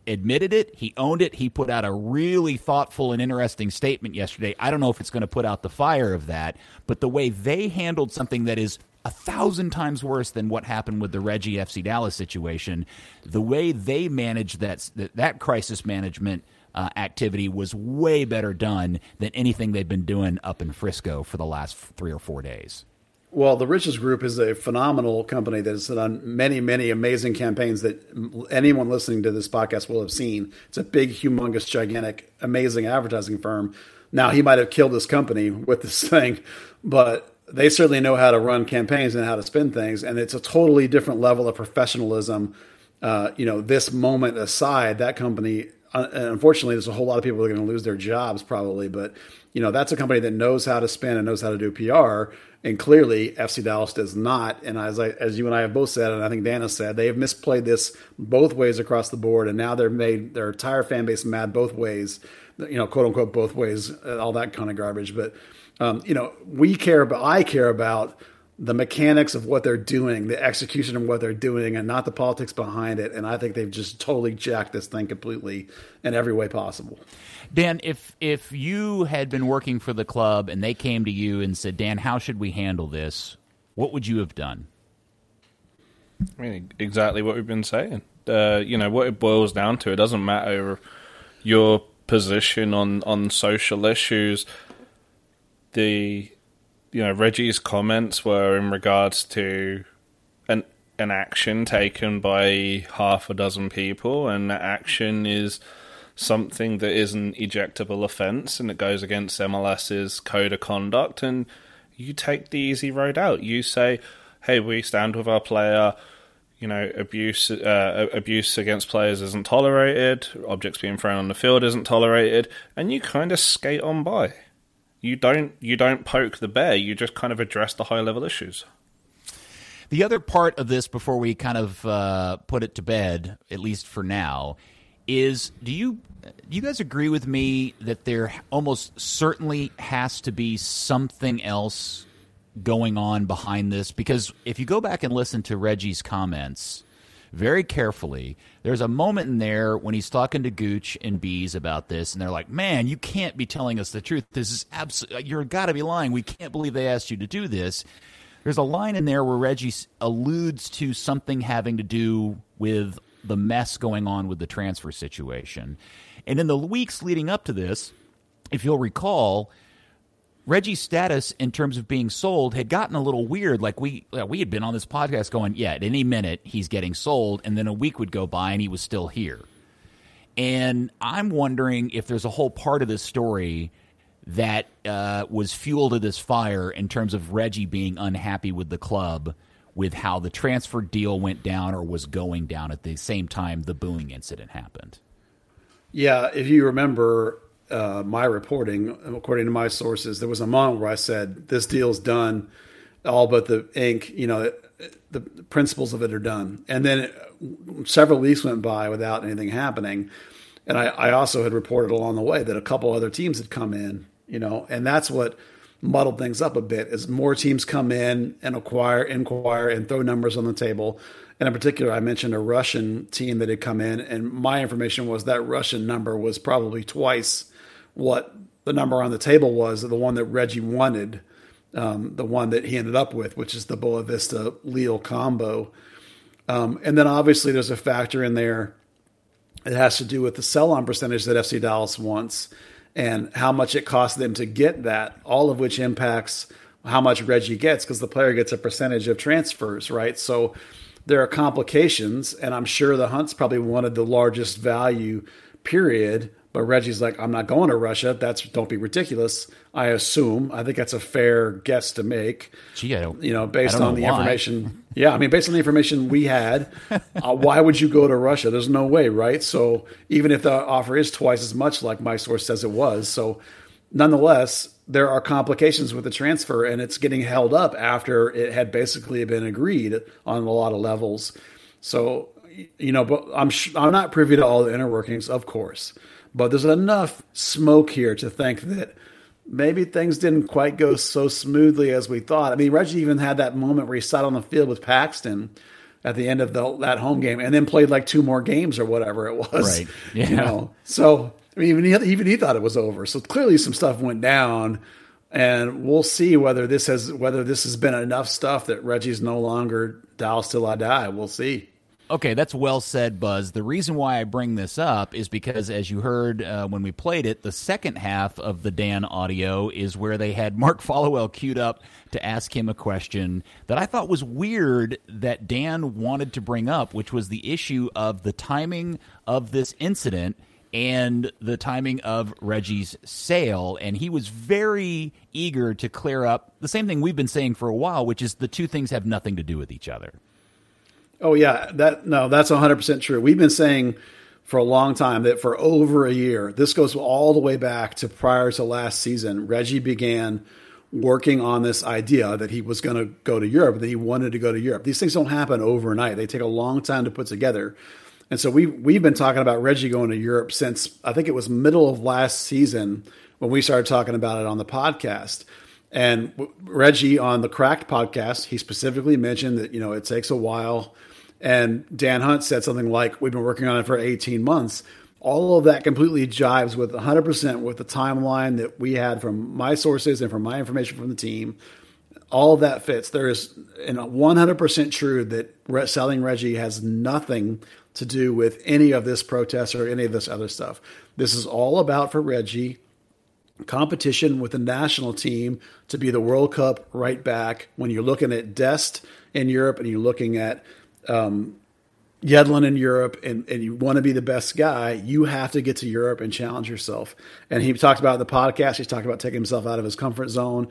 admitted it. He owned it. He put out a really thoughtful and interesting statement yesterday. I don't know if it's going to put out the fire of that, but the way they handled something that is a thousand times worse than what happened with the Reggie FC Dallas situation, the way they managed that that, crisis management uh, activity was way better done than anything they've been doing up in Frisco for the last three or four days. Well, the Richards Group is a phenomenal company that has done many, many amazing campaigns that anyone listening to this podcast will have seen. It's a big, humongous, gigantic, amazing advertising firm. Now, he might have killed this company with this thing, but they certainly know how to run campaigns and how to spin things. And it's a totally different level of professionalism. Uh, you know, this moment aside, that company, uh, unfortunately, there's a whole lot of people that are going to lose their jobs probably, but you know, that's a company that knows how to spin and knows how to do PR. And clearly, FC Dallas does not. And as I, as you and I have both said, and I think Dan has said, they have misplayed this both ways across the board, and now they're made their entire fan base mad both ways. You know, quote unquote, both ways, all that kind of garbage. But um, you know, we care about, I care about the mechanics of what they're doing, the execution of what they're doing, and not the politics behind it. And I think they've just totally jacked this thing completely in every way possible. Dan, if if you had been working for the club and they came to you and said, "Dan, how should we handle this?" What would you have done? I mean, exactly what we've been saying. Uh, you know, what it boils down to, it doesn't matter your position on, on social issues. The, you know, Reggie's comments were in regards to an an action taken by half a dozen people, and that action is something that is an ejectable offence, and it goes against MLS's code of conduct, and you take the easy road out. You say, "Hey, we stand with our player." You know, abuse uh, abuse against players isn't tolerated. Objects being thrown on the field isn't tolerated, and you kind of skate on by. You don't you don't poke the bear. You just kind of address the high level issues. The other part of this, before we kind of uh, put it to bed, at least for now, is do you do you guys agree with me that there almost certainly has to be something else going on behind this? Because if you go back and listen to Reggie's comments very carefully, there's a moment in there when he's talking to Gooch and Bees about this, and they're like, "Man, you can't be telling us the truth. This is absolutely you're got to be lying. We can't believe they asked you to do this." There's a line in there where Reggie alludes to something having to do with the mess going on with the transfer situation. And in the weeks leading up to this, if you'll recall, Reggie's status in terms of being sold had gotten a little weird. Like we we had been on this podcast going, yeah, at any minute he's getting sold, and then a week would go by and he was still here. And I'm wondering if there's a whole part of this story that uh, was fuel to this fire in terms of Reggie being unhappy with the club with how the transfer deal went down or was going down at the same time the booing incident happened. Yeah, if you remember uh, my reporting, according to my sources, there was a moment where I said this deal's done, all but the ink. You know, the, principles of it are done, and then several weeks went by without anything happening. And I, I also had reported along the way that a couple other teams had come in. You know, and that's what muddled things up a bit as more teams come in and acquire, inquire, and throw numbers on the table. And in particular, I mentioned a Russian team that had come in, and my information was that Russian number was probably twice what the number on the table was, the one that Reggie wanted, um, the one that he ended up with, which is the Boavista Lille combo. Um, and then obviously there's a factor in there that has to do with the sell on percentage that FC Dallas wants and how much it costs them to get that, all of which impacts how much Reggie gets because the player gets a percentage of transfers, right? So there are complications, and I'm sure the Hunts probably wanted the largest value period. But Reggie's like, I'm not going to Russia. That's don't be ridiculous. I assume. I think that's a fair guess to make. Gee, I don't. You know, based on know the why. information. Yeah, I mean, based on the information we had, uh, why would you go to Russia? There's no way, right? So even if the offer is twice as much, like my source says it was, so nonetheless, there are complications with the transfer, and it's getting held up after it had basically been agreed on a lot of levels. So you know, but I'm I'm not privy to all the inner workings, of course, but there's enough smoke here to think that maybe things didn't quite go so smoothly as we thought. I mean, Reggie even had that moment where he sat on the field with Paxton at the end of the, that home game, and then played like two more games or whatever it was. Right. Yeah. You know, so I mean, even he, even he thought it was over. So clearly, some stuff went down, and we'll see whether this has whether this has been enough stuff that Reggie's no longer Dallas till I die. We'll see. Okay, that's well said, Buzz. The reason why I bring this up is because, as you heard uh, when we played it, the second half of the Dan audio is where they had Mark Followill queued up to ask him a question that I thought was weird that Dan wanted to bring up, which was the issue of the timing of this incident and the timing of Reggie's sale. And he was very eager to clear up the same thing we've been saying for a while, which is the two things have nothing to do with each other. Oh yeah, that no, that's 100% true. We've been saying for a long time that for over a year, this goes all the way back to prior to last season, Reggie began working on this idea that he was going to go to Europe, that he wanted to go to Europe. These things don't happen overnight. They take a long time to put together. And so we we've been talking about Reggie going to Europe since I think it was middle of last season when we started talking about it on the podcast. And Reggie on the Cracked podcast, he specifically mentioned that you know it takes a while and Dan Hunt said something like, We've been working on it for 18 months. All of that completely jives with 100% with the timeline that we had from my sources and from my information from the team. All of that fits. There is and 100% true that selling Reggie has nothing to do with any of this protest or any of this other stuff. This is all about for Reggie competition with the national team to be the World Cup right back. When you're looking at Dest in Europe and you're looking at um, Yedlin in Europe and, and you want to be the best guy, you have to get to Europe and challenge yourself. And he talked about the podcast, he's talked about taking himself out of his comfort zone.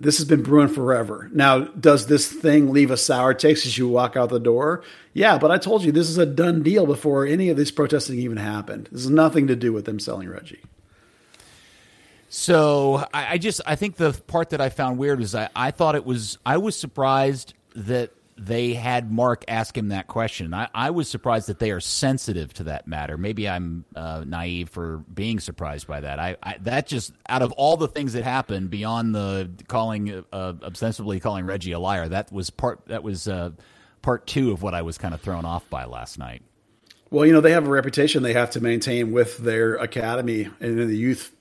This has been brewing forever. Now, does this thing leave a sour taste as you walk out the door? Yeah, but I told you this is a done deal before any of this protesting even happened. This has nothing to do with them selling Reggie. So I, I just I think the part that I found weird was I, I thought it was I was surprised that they had Mark ask him that question. I, I was surprised that they are sensitive to that matter. Maybe I'm uh, naive for being surprised by that. I, I, that just out of all the things that happened beyond the calling uh, ostensibly calling Reggie a liar, that was part that was uh, part two of what I was kind of thrown off by last night. Well, you know they have a reputation they have to maintain with their academy and in the youth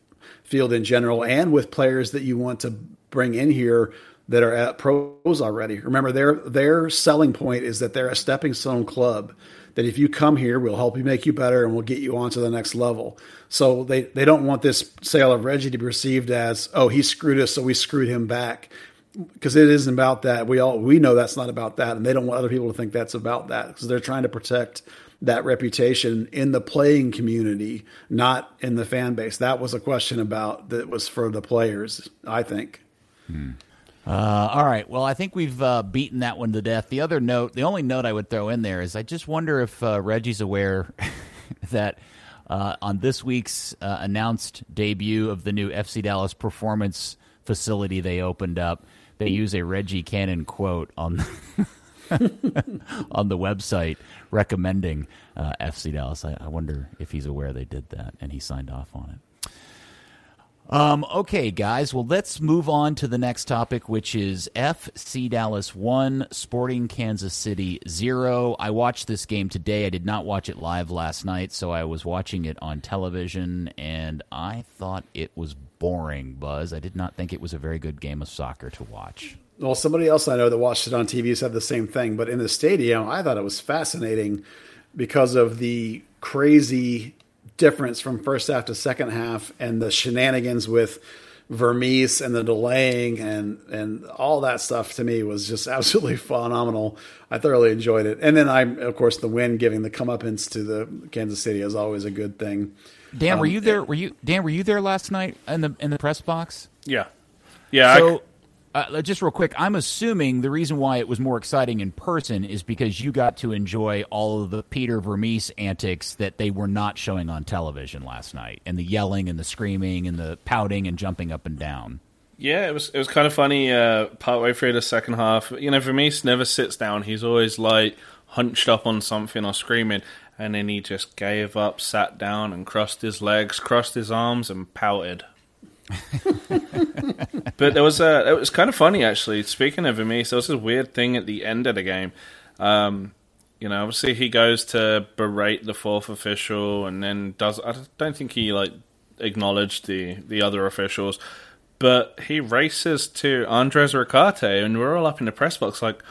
field in general, and with players that you want to bring in here that are at pros already. Remember, their their selling point is that they're a stepping stone club. That if you come here, we'll help you make you better and we'll get you on to the next level. So they, they don't want this sale of Reggie to be received as, oh, he screwed us, so we screwed him back. Because it isn't about that. We all we know that's not about that, and they don't want other people to think that's about that because they're trying to protect that reputation in the playing community, not in the fan base. That was a question about that was for the players, I think. Hmm. Uh, all right. Well, I think we've uh, beaten that one to death. The other note, the only note I would throw in there is I just wonder if uh, Reggie's aware that uh, on this week's uh, announced debut of the new FC Dallas performance facility they opened up, they use a Reggie Cannon quote on on the website recommending uh, FC Dallas. I, I wonder if he's aware they did that and he signed off on it. Um, okay, guys. Well, let's move on to the next topic, which is FC Dallas 1, Sporting Kansas City 0. I watched this game today. I did not watch it live last night, so I was watching it on television, and I thought it was boring, Buzz. I did not think it was a very good game of soccer to watch. Well, somebody else I know that watched it on TV said the same thing, but in the stadium, I thought it was fascinating because of the crazy difference from first half to second half and the shenanigans with Vermes and the delaying and and all that stuff to me was just absolutely phenomenal. I thoroughly enjoyed it. And then I of course the win giving the comeuppance to the Kansas City is always a good thing. Dan, um, were you there? Were you Dan? Were you there last night in the in the press box? Yeah, yeah. So, uh, just real quick, I'm assuming the reason why it was more exciting in person is because you got to enjoy all of the Peter Vermes antics that they were not showing on television last night, and the yelling and the screaming and the pouting and jumping up and down. Yeah, it was it was kind of funny. Uh, partway through the second half, you know, Vermes never sits down. He's always like hunched up on something or screaming, and then he just gave up, sat down, and crossed his legs, crossed his arms, and pouted. but there was a it was kind of funny actually. Speaking of Vermes, there was this weird thing at the end of the game. Um, you know, obviously he goes to berate the fourth official, and then does. I don't think he like acknowledged the the other officials, but he races to Andres Ricaurte, and we're all up in the press box like,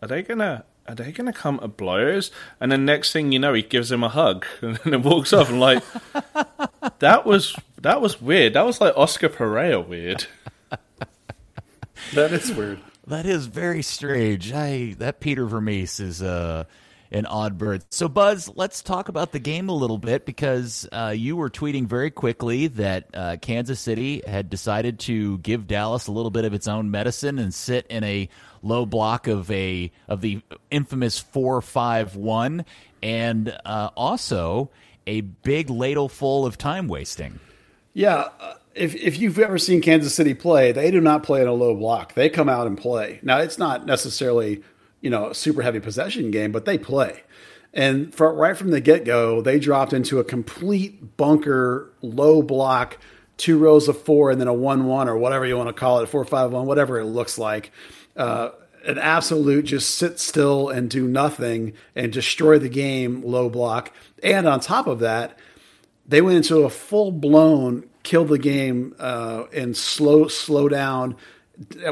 are they gonna are they going to come to blows? And then next thing you know, he gives him a hug and then walks off. And like, that was that was weird. That was like Oscar Pareja weird. that is weird. That is very strange. I that Peter Vermes is uh, an odd bird. So Buzz, let's talk about the game a little bit because uh, you were tweeting very quickly that uh, Kansas City had decided to give Dallas a little bit of its own medicine and sit in a low block of a of the infamous four five one, and uh, also a big ladle full of time wasting. Yeah, uh, if if you've ever seen Kansas City play, they do not play in a low block. They come out and play. Now it's not necessarily you know a super heavy possession game, but they play. And for, right from the get go, they dropped into a complete bunker, low block, two rows of four, and then a one-one or whatever you want to call it, four-five-one, whatever it looks like uh, an absolute just sit still and do nothing and destroy the game low block. And on top of that, they went into a full blown kill the game uh, and slow slow down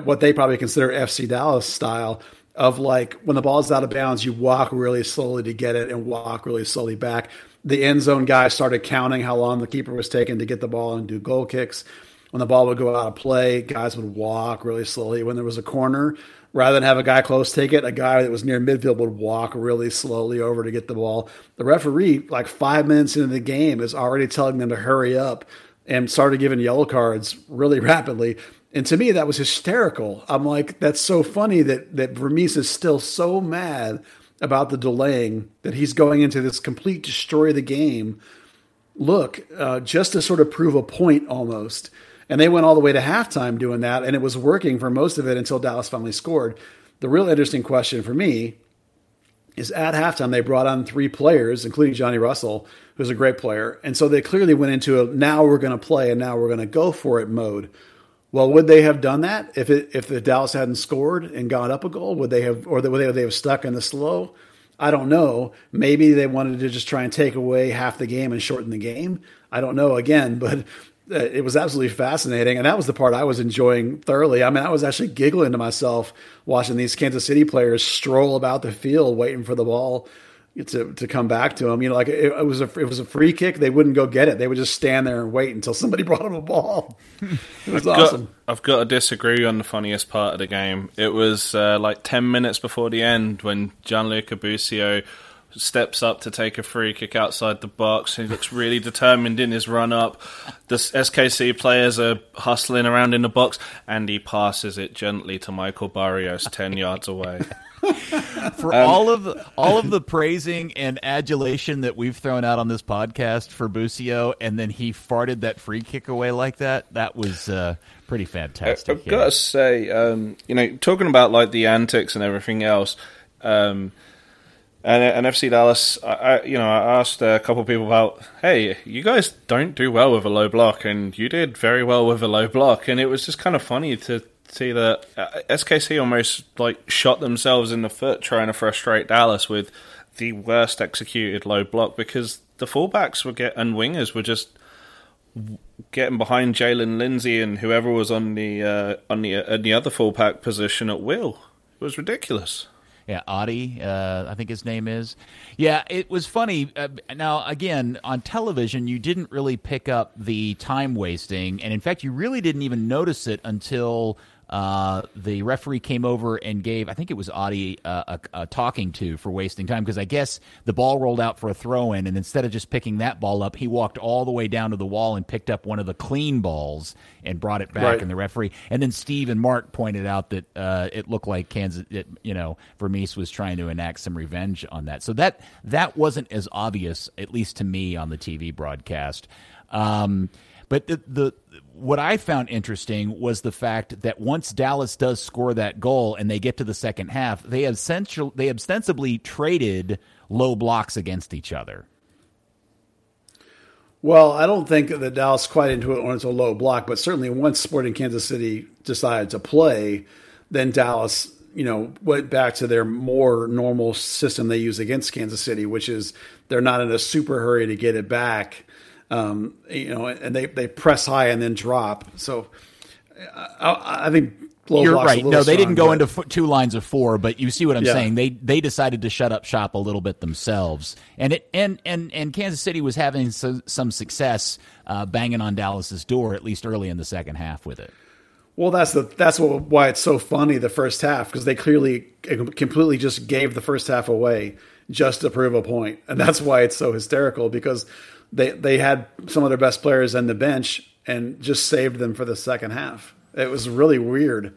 what they probably consider FC Dallas style of like when the ball is out of bounds, you walk really slowly to get it and walk really slowly back. The end zone guys started counting how long the keeper was taking to get the ball and do goal kicks when the ball would go out of play, guys would walk really slowly. When there was a corner, rather than have a guy close take it, a guy that was near midfield would walk really slowly over to get the ball. The referee, like five minutes into the game, is already telling them to hurry up and started giving yellow cards really rapidly. And to me, that was hysterical. I'm like, that's so funny that that Vermes is still so mad about the delaying that he's going into this complete destroy the game look uh, just to sort of prove a point almost. And they went all the way to halftime doing that, and it was working for most of it until Dallas finally scored. The real interesting question for me is at halftime they brought on three players, including Johnny Russell, who's a great player, and so they clearly went into a now we're going to play and now we're going to go for it mode. Well, would they have done that if it, if the Dallas hadn't scored and got up a goal? Would they have, or would they, would they have stuck in the slow? I don't know. Maybe they wanted to just try and take away half the game and shorten the game. I don't know again, but it was absolutely fascinating. And that was the part I was enjoying thoroughly. I mean, I was actually giggling to myself watching these Kansas City players stroll about the field waiting for the ball to to come back to them. You know, like it, it, was a it was a free kick. They wouldn't go get it. They would just stand there and wait until somebody brought them a ball. It was I've awesome. Got, I've got to disagree on the funniest part of the game. It was uh, like ten minutes before the end when Gianluca Busio steps up to take a free kick outside the box. He looks really determined in his run up. The SKC players are hustling around in the box, and he passes it gently to Michael Barrios ten yards away. for um, all of the, all of the praising and adulation that we've thrown out on this podcast for Busio, and then he farted that free kick away like that. That was uh, pretty fantastic. I've yeah. got to say, um, you know, talking about like the antics and everything else. Um, and, and FC Dallas, I, I, you know, I asked a couple of people about, hey, you guys don't do well with a low block, and you did very well with a low block, and it was just kind of funny to see that uh, SKC almost like shot themselves in the foot trying to frustrate Dallas with the worst executed low block because the fullbacks were get and wingers were just getting behind Jaylin Lindsey and whoever was on the uh, on the uh, the other fullback position at will. It was ridiculous. Yeah, Adi, uh, I think his name is. Yeah, it was funny. Uh, now, again, on television, you didn't really pick up the time wasting, and in fact, you really didn't even notice it until uh, the referee came over and gave, I think it was Adi, uh, a, a, talking to for wasting time because I guess the ball rolled out for a throw in, and instead of just picking that ball up, he walked all the way down to the wall and picked up one of the clean balls and brought it back. Right. And the referee, and then Steve and Mark pointed out that uh, it looked like Kansas, it, you know, Vermes was trying to enact some revenge on that. So that that wasn't as obvious, at least to me, on the TV broadcast. Um, but the, the what I found interesting was the fact that once Dallas does score that goal and they get to the second half, they essentially they ostensibly traded low blocks against each other. Well, I don't think that Dallas quite into it when it's a low block, but certainly once Sporting Kansas City decided to play, then Dallas, you know, went back to their more normal system they use against Kansas City, which is they're not in a super hurry to get it back um, you know, and they, they press high and then drop. So I, I think you're right. No, they didn't go but, into f- two lines of four, but you see what I'm yeah. saying. They they decided to shut up shop a little bit themselves, and it and and and Kansas City was having so, some success uh, banging on Dallas's door at least early in the second half with it. Well, that's the that's what, why it's so funny the first half because they clearly completely just gave the first half away just to prove a point, and that's why it's so hysterical because they they had some of their best players on the bench and just saved them for the second half. It was really weird.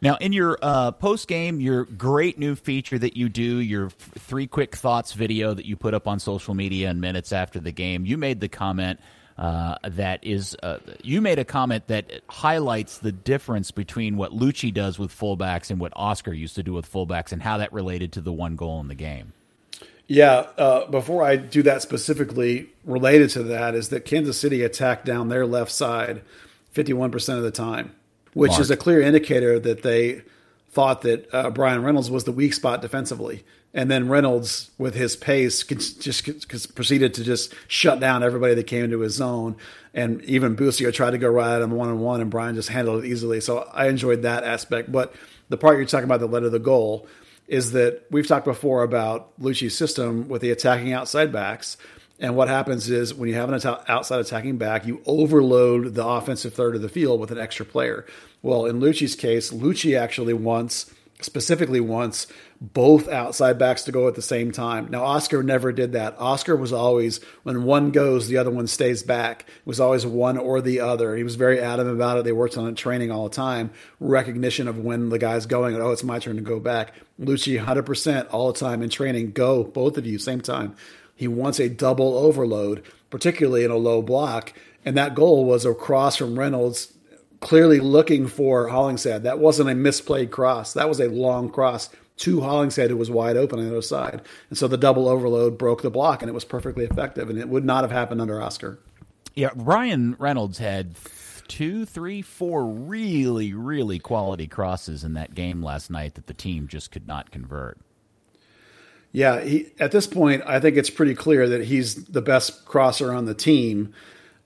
Now, in your uh, post game, your great new feature that you do, your three quick thoughts video that you put up on social media in minutes after the game, you made the comment uh, that is, uh, you made a comment that highlights the difference between what Luchi does with fullbacks and what Oscar used to do with fullbacks, and how that related to the one goal in the game. Yeah, uh, before I do that specifically related to that is that Kansas City attacked down their left side 51% of the time, which Mark. is a clear indicator that they thought that uh, Bryan Reynolds was the weak spot defensively. And then Reynolds, with his pace, just proceeded to just shut down everybody that came into his zone. And even Busio tried to go right at him one on one, and Bryan just handled it easily. So I enjoyed that aspect. But the part you're talking about that led to the goal – is that we've talked before about Luchi's system with the attacking outside backs. And what happens is when you have an outside attacking back, you overload the offensive third of the field with an extra player. Well, in Luchi's case, Luchi actually wants, specifically wants both outside backs to go at the same time. Now, Oscar never did that. Oscar was always, when one goes, the other one stays back. It was always one or the other. He was very adamant about it. They worked on it training all the time, recognition of when the guy's going, oh, it's my turn to go back. Luchi, 100% all the time in training, go, both of you, same time. He wants a double overload, particularly in a low block. And that goal was a cross from Reynolds clearly looking for Hollingshead. That wasn't a misplayed cross. That was a long cross to Hollingshead, who was wide open on the other side. And so the double overload broke the block, and it was perfectly effective. And it would not have happened under Oscar. Yeah, Bryan Reynolds had two, three, four really, really quality crosses in that game last night that the team just could not convert. Yeah, he, at this point, I think it's pretty clear that he's the best crosser on the team,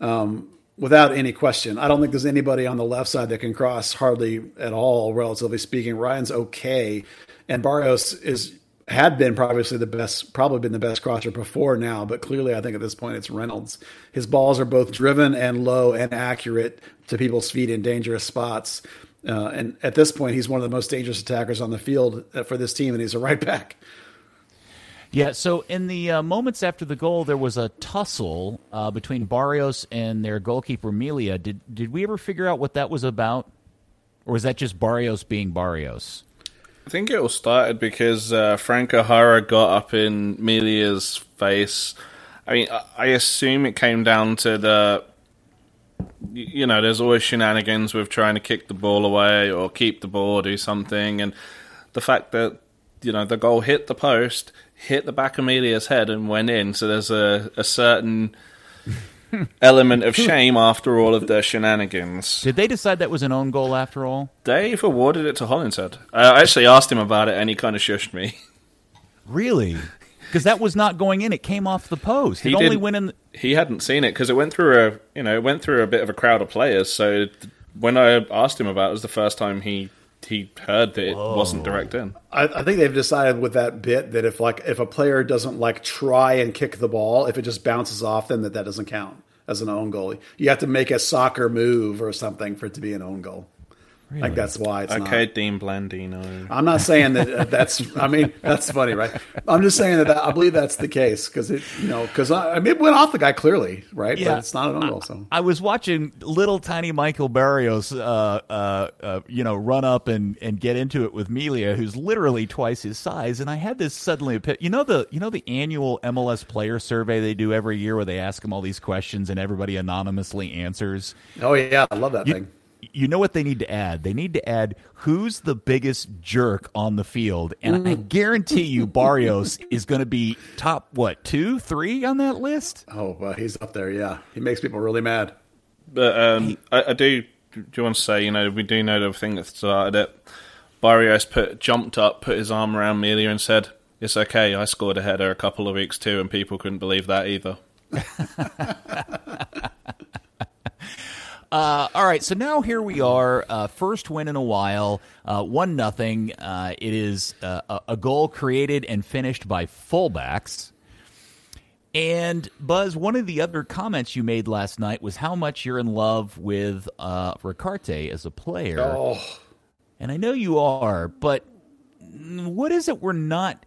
um, without any question. I don't think there's anybody on the left side that can cross hardly at all, relatively speaking. Ryan's okay, and Barrios is had been probably the best, probably been the best crosser before now, but clearly I think at this point it's Reynolds. His balls are both driven and low and accurate to people's feet in dangerous spots. Uh, and at this point, he's one of the most dangerous attackers on the field uh, for this team, and he's a right back. Yeah, so in the uh, moments after the goal, there was a tussle uh, between Barrios and their goalkeeper Melia. Did did we ever figure out what that was about, or was that just Barrios being Barrios? I think it all started because uh, Franco Jara got up in Melia's face. I mean, I assume it came down to the, you know, there's always shenanigans with trying to kick the ball away or keep the ball, or do something, and the fact that you know the goal hit the post hit the back of Melia's head and went in. So there's a, a certain element of shame after all of their shenanigans. Did they decide that was an own goal after all? Dave awarded it to Hollingshead. I actually asked him about it and he kind of shushed me. Really? Because that was not going in; it came off the post. It He only went in. The, He hadn't seen it because it went through a you know it went through a bit of a crowd of players. So when I asked him about it, it was the first time he he heard that it wasn't direct in. I, I think they've decided with that bit that if like if a player doesn't like try and kick the ball, if it just bounces off, then that that doesn't count as an own goal. You have to make a soccer move or something for it to be an own goal. Like that's why it's okay, not. Dean Blandino. I'm not saying that uh, that's. I mean, that's funny, right? I'm just saying that, that I believe that's the case because it, you know, because I, I mean, it went off the guy clearly, right? Yeah. But it's not an own goal. So I was watching little tiny Michael Barrios, uh, uh, uh, you know, run up and, and get into it with Melia, who's literally twice his size. And I had this suddenly, you know, the you know the annual MLS player survey they do every year, where they ask them all these questions and everybody anonymously answers. oh yeah, I love that You, thing. You know what they need to add? They need to add who's the biggest jerk on the field, and I guarantee you Barrios is going to be top what two, three on that list. Oh, well, he's up there. Yeah, he makes people really mad. But um, I, I do. Do you want to say? You know, we do know the thing that started it. Barrios put jumped up, put his arm around Melia, and said, "It's okay. I scored a header a couple of weeks too, and people couldn't believe that either." Uh, all right, so now here we are, uh, first win in a while, uh, one nothing. Uh, it is uh, a- goal created and finished by fullbacks. And Buzz, one of the other comments you made last night was how much you're in love with uh, Ricaurte as a player. Oh, And I know you are, but what is it we're not?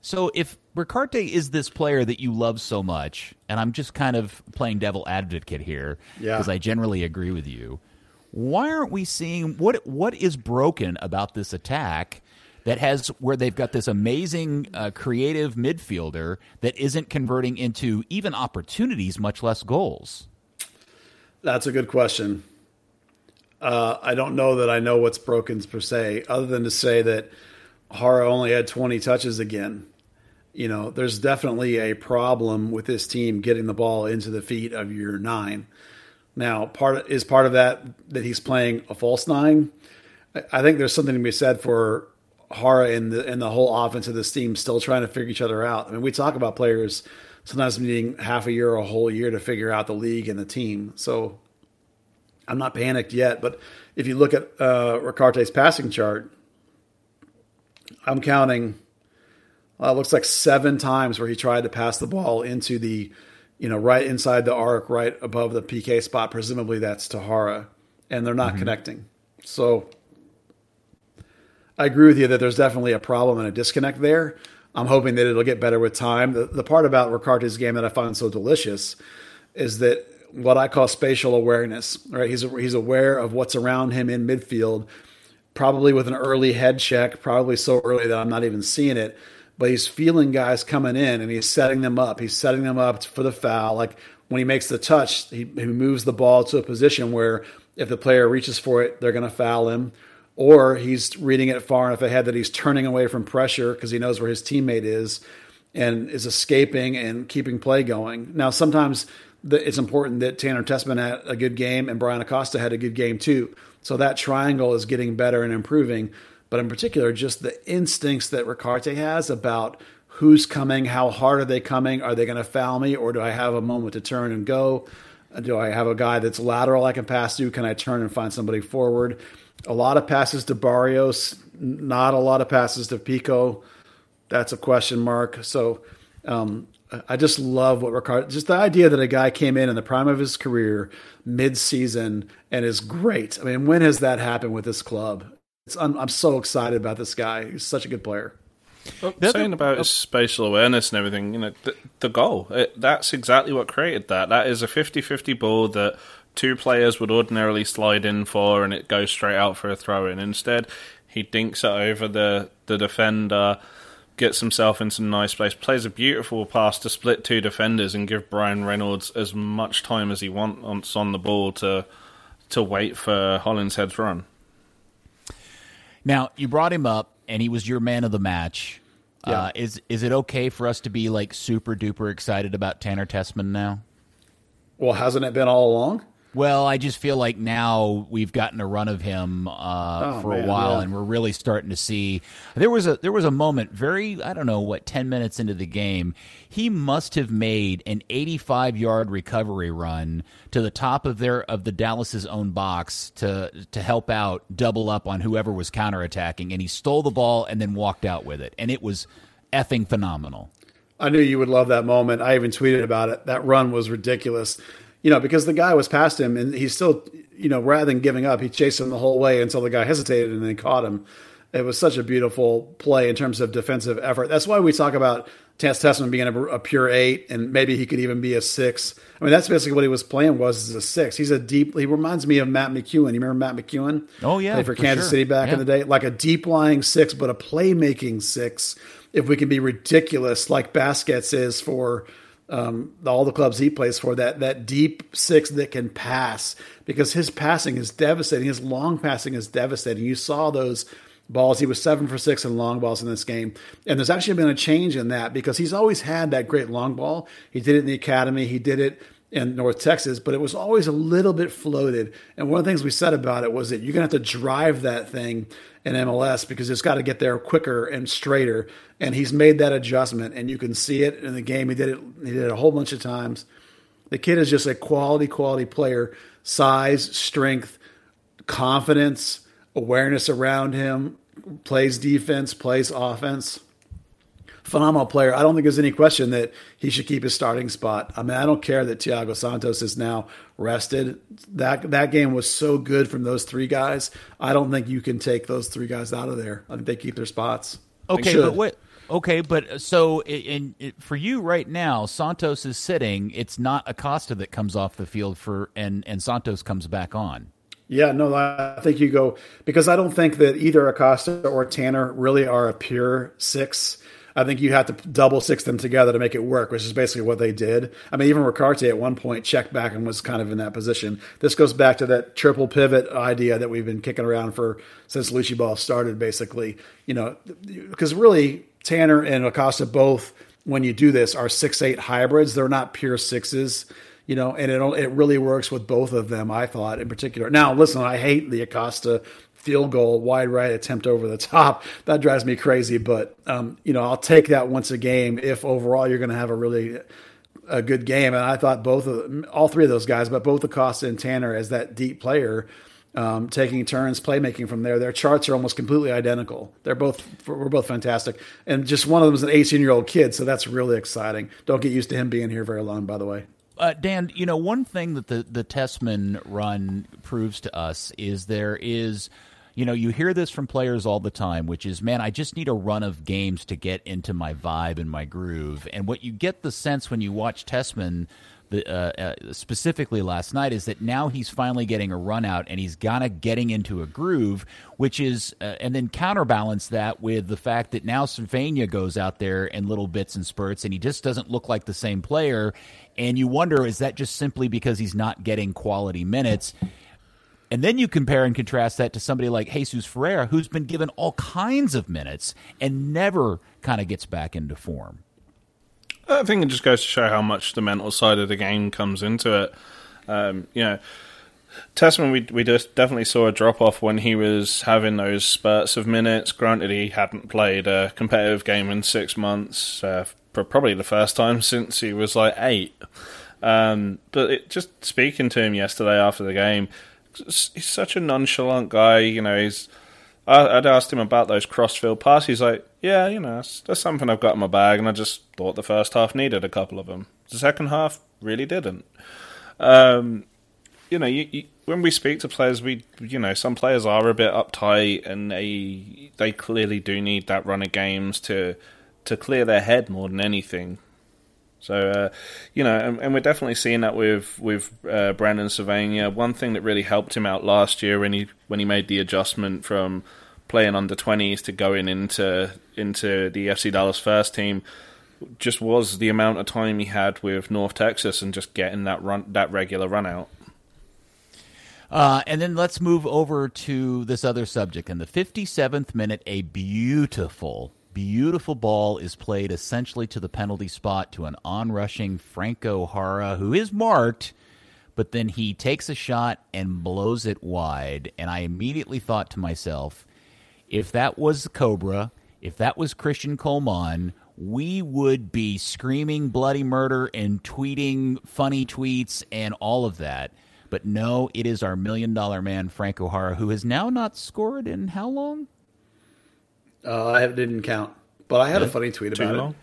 So if Ricaurte is this player that you love so much, and I'm just kind of playing devil advocate here Yeah. because I generally agree with you, why aren't we seeing what what is broken about this attack? That has where they've got this amazing uh, creative midfielder that isn't converting into even opportunities, much less goals. That's a good question. Uh, I don't know that I know what's broken per se, other than to say that Jara only had 20 touches again. You know, there's definitely a problem with this team getting the ball into the feet of your nine. Now, part is part of that that he's playing a false nine. I- I think there's something to be said for Jara and the and the whole offense of this team still trying to figure each other out. I mean, we talk about players sometimes needing half a year or a whole year to figure out the league and the team. So I'm not panicked yet, but if you look at uh, Ricaurte's passing chart, I'm counting. Uh, it looks like seven times where he tried to pass the ball into the, you know, right inside the arc, right above the PK spot. Presumably that's Tahara, and they're not connecting. So I agree with you that there's definitely a problem and a disconnect there. I'm hoping that it'll get better with time. The, the part about Ricaurte's game that I find so delicious is that what I call spatial awareness. Right, he's he's aware of what's around him in midfield, probably with an early head check, probably so early that I'm not even seeing it. But he's feeling guys coming in and he's setting them up. He's setting them up for the foul. Like when he makes the touch, he, he moves the ball to a position where if the player reaches for it, they're going to foul him, or he's reading it far enough ahead that he's turning away from pressure because he knows where his teammate is and is escaping and keeping play going. Now, sometimes the, it's important that Tanner Tessmann had a good game and Bryan Acosta had a good game too. So that triangle is getting better and improving. But in particular, just the instincts that Ricaurte has about who's coming, how hard are they coming, are they going to foul me, or do I have a moment to turn and go? Do I have a guy that's lateral I can pass to? Can I turn and find somebody forward? A lot of passes to Barrios, not a lot of passes to Pico. That's a question mark. So um, I just love what Ricardo, just the idea that a guy came in in the prime of his career, mid season, and is great. I mean, when has that happened with this club? I'm, I'm so excited about this guy. He's such a good player. Well, saying about his oh. spatial awareness and everything, you know, the, the goal, it, that's exactly what created that. That is a 50 50 ball that two players would ordinarily slide in for and it goes straight out for a throw in. Instead, he dinks it over the, the defender, gets himself in some nice place, plays a beautiful pass to split two defenders and give Bryan Reynolds as much time as he wants on the ball to to wait for Hollingshead's run. Now, you brought him up and he was your man of the match. Yeah. Uh, is is it okay for us to be like super duper excited about Tanner Tessmann now? Well, hasn't it been all along? Well, I just feel like now we've gotten a run of him uh, Oh, for a while, yeah. and we're really starting to see. There was a there was a moment, very I don't know what, ten minutes into the game, he must have made an 85 yard recovery run to the top of their of the Dallas's own box to to help out, double up on whoever was counterattacking, and he stole the ball and then walked out with it, and it was effing phenomenal. I knew you would love that moment. I even tweeted about it. That run was ridiculous. You know, because the guy was past him and he still, you know, rather than giving up, he chased him the whole way until the guy hesitated and then caught him. It was such a beautiful play in terms of defensive effort. That's why we talk about Tess Tessmann being a, a pure eight and maybe he could even be a six. I mean, that's basically what he was playing was as a six. He's a deep. He reminds me of Matt McKeon. You remember Matt McKeon? Oh, yeah, played for, for Kansas sure. City back Yeah. in the day, like a deep lying six, but a playmaking six. If we can be ridiculous, like Baskets is for um, all the clubs he plays for, that that deep six that can pass, because his passing is devastating. His long passing is devastating. You saw those balls. He was seven for six in long balls in this game, and there's actually been a change in that because he's always had that great long ball. He did it in the academy. He did it in North Texas, but it was always a little bit floated. And one of the things we said about it was that you're going to have to drive that thing in MLS because it's got to get there quicker and straighter. And he's made that adjustment, and you can see it in the game. He did it. He did it a whole bunch of times. The kid is just a quality, quality player. Size, strength, confidence, awareness around him. Plays defense, plays offense phenomenal player. I don't think there's any question that he should keep his starting spot. I mean, I don't care that Thiago Santos is now rested. That that game was so good from those three guys. I don't think you can take those three guys out of there. I think they keep their spots. Okay, but what? Okay, but uh, so in, in for you right now, Santos is sitting. It's not Acosta that comes off the field for, and and Santos comes back on. Yeah, no, I think you go because I don't think that either Acosta or Tanner really are a pure six. I think you have to double six them together to make it work, which is basically what they did. I mean, even Ricaurte at one point checked back and was kind of in that position. This goes back to that triple pivot idea that we've been kicking around for since Lucy Ball started, basically. You know, because really Tanner and Acosta both, when you do this, are six eight hybrids. They're not pure sixes you know, and it it really works with both of them. I thought in particular. Now, listen, I hate the Acosta field goal wide right attempt over the top. That drives me crazy. But um, you know, I'll take that once a game if overall you're going to have a really a good game. And I thought both of all three of those guys, but both Acosta and Tanner as that deep player. Um, taking turns playmaking from there. Their charts are almost completely identical. They're both we're both fantastic, and just one of them is an 18 year old kid, so that's really exciting. Don't get used to him being here very long, by the way. Uh, Dan, you know, one thing that the, the Tessmann run proves to us is there is, you know, you hear this from players all the time, which is, man, I just need a run of games to get into my vibe and my groove. And what you get the sense when you watch Tessmann, the, uh, uh, specifically last night, is that now he's finally getting a run out and he's kind of getting into a groove, which is, uh, and then counterbalance that with the fact that now Servania goes out there in little bits and spurts and he just doesn't look like the same player. And you wonder, is that just simply because he's not getting quality minutes? And then you compare and contrast that to somebody like Jesus Ferreira, who's been given all kinds of minutes and never kind of gets back into form. I think it just goes to show how much the mental side of the game comes into it. Um, you know, Tessmann, we we just definitely saw a drop off when he was having those spurts of minutes. Granted, he hadn't played a competitive game in six months, uh, probably the first time since he was like eight. Um, but it, just speaking to him yesterday after the game, he's such a nonchalant guy. You know, he's. I, would asked him about those crossfield passes. He's like, "Yeah, you know, that's, that's something I've got in my bag," and I just thought the first half needed a couple of them. The second half really didn't. Um, you know, you, you, when we speak to players, we you know some players are a bit uptight, and they they clearly do need that run of games to to clear their head more than anything. So uh, you know, and, and, we're definitely seeing that with with uh, Brandon Servania. One thing that really helped him out last year when he when he made the adjustment from playing under twenties to going into into the FC Dallas first team just was the amount of time he had with North Texas and just getting that run that regular run out. Uh, and then let's move over to this other subject. In the 57th minute, a beautiful, beautiful ball is played essentially to the penalty spot to an onrushing Franco Jara, who is marked, but then he takes a shot and blows it wide. And I immediately thought to myself, if that was Cobra, if that was Christian Coleman, we would be screaming bloody murder and tweeting funny tweets and all of that. But no, it is our million dollar man, Franco Jara, who has now not scored in how long? Uh, I didn't count, but I had a funny tweet about long?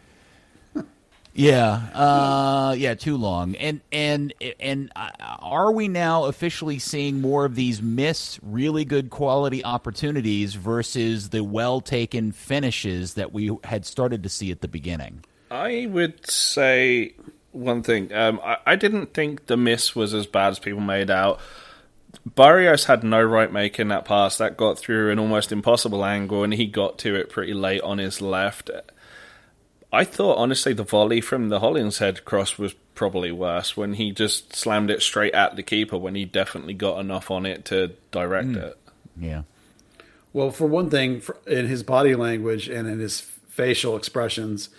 it. yeah, uh, yeah, too long. And and and uh, are we now officially seeing more of these missed, really good quality opportunities versus the well taken finishes that we had started to see at the beginning? I would say one thing. Um, I, I, didn't think the miss was as bad as people made out. Barrios had no right making that pass. That got through an almost impossible angle, and he got to it pretty late on his left. I thought, honestly, the volley from the Hollingshead cross was probably worse when he just slammed it straight at the keeper when he definitely got enough on it to direct mm. it. Yeah. Well, for one thing, in his body language and in his facial expressions,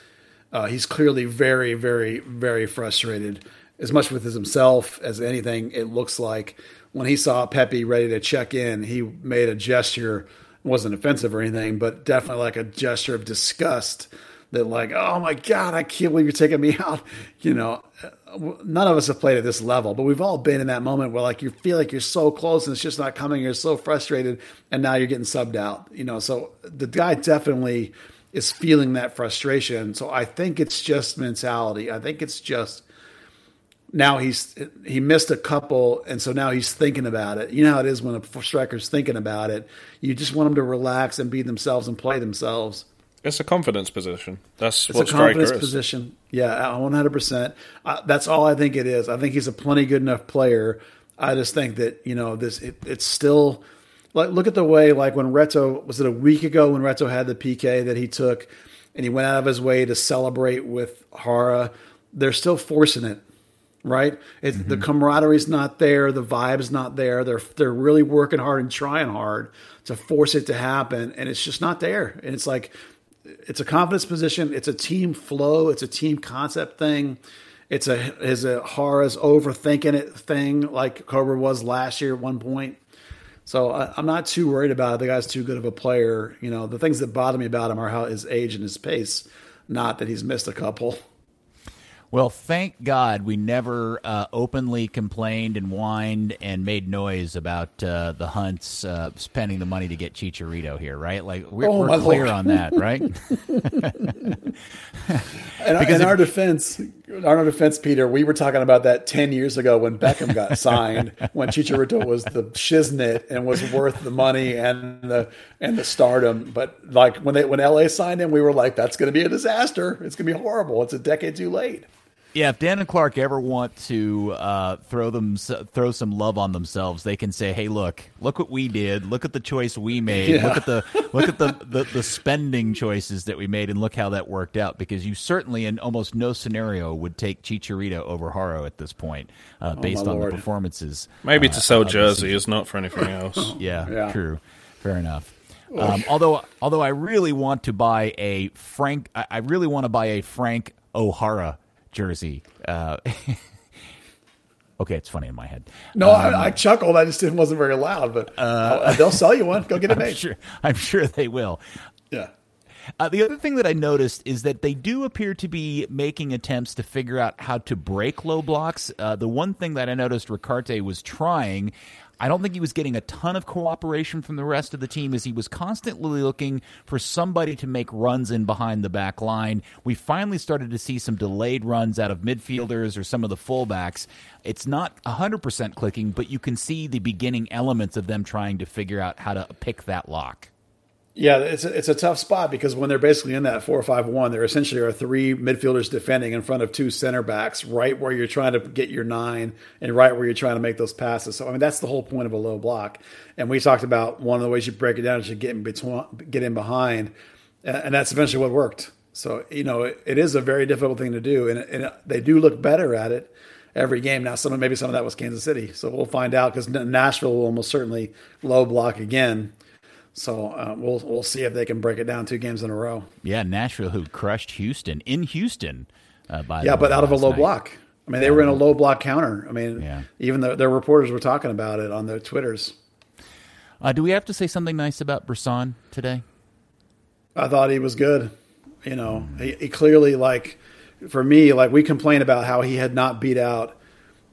uh, he's clearly very, very, very frustrated, as much with himself as anything. It looks like when he saw Pepi ready to check in, he made a gesture. Wasn't offensive or anything, but definitely like a gesture of disgust. That like, oh my god, I can't believe you're taking me out. You know, none of us have played at this level, but we've all been in that moment where like you feel like you're so close and it's just not coming. You're so frustrated, and now you're getting subbed out. You know, so the guy definitely is feeling that frustration. So I think it's just mentality. I think it's just now he's he missed a couple, and so now he's thinking about it. You know how it is when a striker's thinking about it. You just want them to relax and be themselves and play themselves. It's a confidence position. That's it's what a confidence is. position. Yeah, one hundred percent. Uh, That's all I think it is. I think he's a plenty good enough player. I just think that you know this. It, it's still like look at the way like when Reto was it a week ago when Reto had the PK that he took and he went out of his way to celebrate with Jara. They're still forcing it, right? mm-hmm. The camaraderie's not there, the vibe's not there. They're they're really working hard and trying hard to force it to happen, and it's just not there. And it's like it's a confidence position, it's a team flow, it's a team concept thing. It's a is a Jara's overthinking it thing like Cobra was last year at one point so I, am not too worried about it. The guy's too good of a player. You know, the things that bother me about him are how his age and his pace, not that he's missed a couple. Well, thank God we never uh, openly complained and whined and made noise about uh, the Hunts uh, spending the money to get Chicharito here, right? Like we're, oh, we're clear Lord. on that, right? and, in our defense, our defense, Peter, we were talking about that ten years ago when Beckham got signed, when Chicharito was the shiznit and was worth the money and the and the stardom. But like when they when LA signed him, we were like, that's going to be a disaster. It's going to be horrible. It's a decade too late. Yeah, if Dan and Clark ever want to uh, throw them throw some love on themselves, they can say, "Hey, look, look what we did. Look at the choice we made. Yeah. Look at the look at the, the the spending choices that we made, and look how that worked out." Because you certainly, in almost no scenario, would take Chicharito over Jara at this point, uh, based my on the performances. Maybe uh, to sell of the jerseys, not for anything else. yeah, Yeah. true. Fair enough. Um, although, although I really want to buy a Frank, I, I really want to buy a Frank O'Hara jersey. Uh, okay, it's funny in my head. No, I, I chuckled. I just didn't wasn't very loud, but uh, they'll sell you one. Go get it I'm made. sure, I'm sure they will. Yeah. Uh, the other thing that I noticed is that they do appear to be making attempts to figure out how to break low blocks. Uh, the one thing that I noticed Ricaurte was trying, I don't think he was getting a ton of cooperation from the rest of the team, as he was constantly looking for somebody to make runs in behind the back line. We finally started to see some delayed runs out of midfielders or some of the fullbacks. It's not 100% clicking, but you can see the beginning elements of them trying to figure out how to pick that lock. Yeah, it's a, it's a tough spot because when they're basically in that four five one, there essentially are three midfielders defending in front of two center backs, right where you're trying to get your nine, and right where you're trying to make those passes. So I mean, that's the whole point of a low block. And we talked about one of the ways you break it down is you get in between, get in behind, and that's eventually what worked. So you know, it, it is a very difficult thing to do, and, and they do look better at it every game. Now, some maybe some of that was Kansas City, so we'll find out because Nashville will almost certainly low block again. So uh, we'll we'll see if they can break it down two games in a row. Yeah, Nashville who crushed Houston in Houston. Uh, by Yeah, but out of a low night. block. I mean, they were in a low block counter. I mean, Yeah. even the, their reporters were talking about it on their twitters. Uh, do we have to say something nice about Bressan today? I thought he was good. You know, he, he clearly like for me, like we complain about how he had not beat out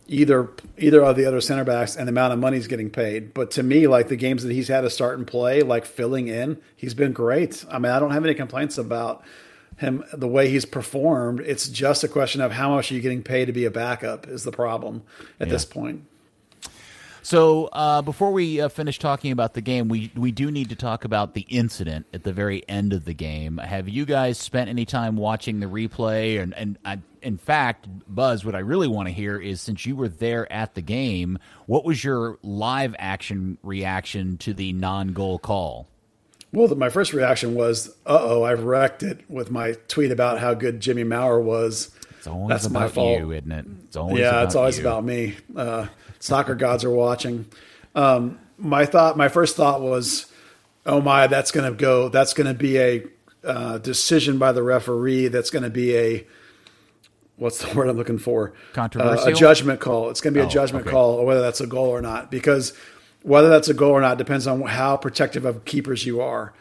either either of the other center backs and the amount of money he's getting paid. But to me, like the games that he's had to start and play, like filling in, he's been great. I mean, I don't have any complaints about him the way he's performed. It's just a question of how much are you getting paid to be a backup is the problem at this point. So uh, before we uh, finish talking about the game, we we do need to talk about the incident at the very end of the game. Have you guys spent any time watching the replay? And and I, in fact, Buzz, what I really want to hear is since you were there at the game, what was your live action reaction to the non-goal call? Well, the, my first reaction was, "Uh oh, I've wrecked it" with my tweet about how good Jimmy Maurer was. It's always That's about my fault. you, isn't it? It's always yeah, about it's always you. about me. Uh, soccer gods are watching. Um, my thought, my first thought was, "Oh my, that's going to go. That's going to be a uh, decision by the referee. That's going to be a what's the word I'm looking for? Uh, Controversial? a judgment call. It's going to be Oh, a judgment okay. call, or whether that's a goal or not. Because whether that's a goal or not depends on how protective of keepers you are.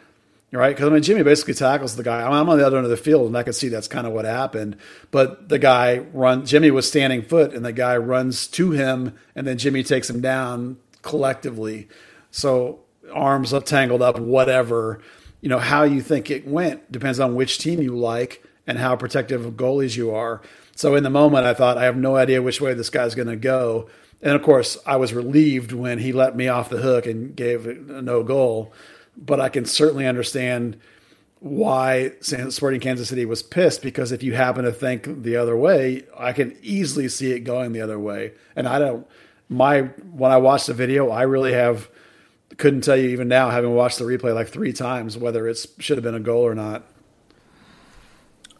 Right? Because I mean, Jimmy basically tackles the guy. I'm on the other end of the field, and I could see that's kind of what happened. But the guy run. Jimmy was standing foot, and the guy runs to him, and then Jimmy takes him down collectively. So arms up, tangled up, whatever. You know how you think it went depends on which team you like and how protective of goalies you are. So in the moment, I thought I have no idea which way this guy's going to go. And of course, I was relieved when he let me off the hook and gave no goal. But I can certainly understand why Sporting Kansas City was pissed because if you happen to think the other way, I can easily see it going the other way. And I don't my when I watched the video, I really have couldn't tell you even now, having watched the replay like three times, whether it should have been a goal or not.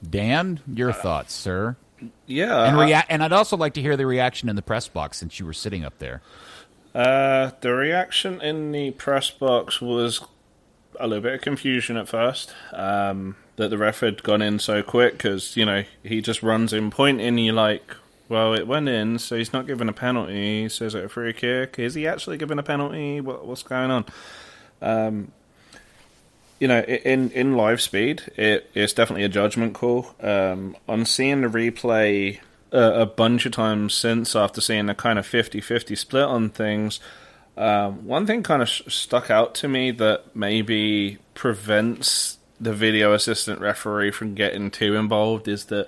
Dan, your thoughts, sir? Yeah, And I, and I'd also like to hear the reaction in the press box since you were sitting up there. Uh, the reaction in the press box was a little bit of confusion at first. Um, that the ref had gone in so quick because you know he just runs in point in. You like, well, it went in, so he's not given a penalty. He says it a free kick. Is he actually given a penalty? What, what's going on? Um, you know, in in live speed, it, it's definitely a judgment call. Um, on seeing the replay uh, a bunch of times since, after seeing a kind of 50-50 split on things, um, one thing kind of sh- stuck out to me that maybe prevents the video assistant referee from getting too involved is that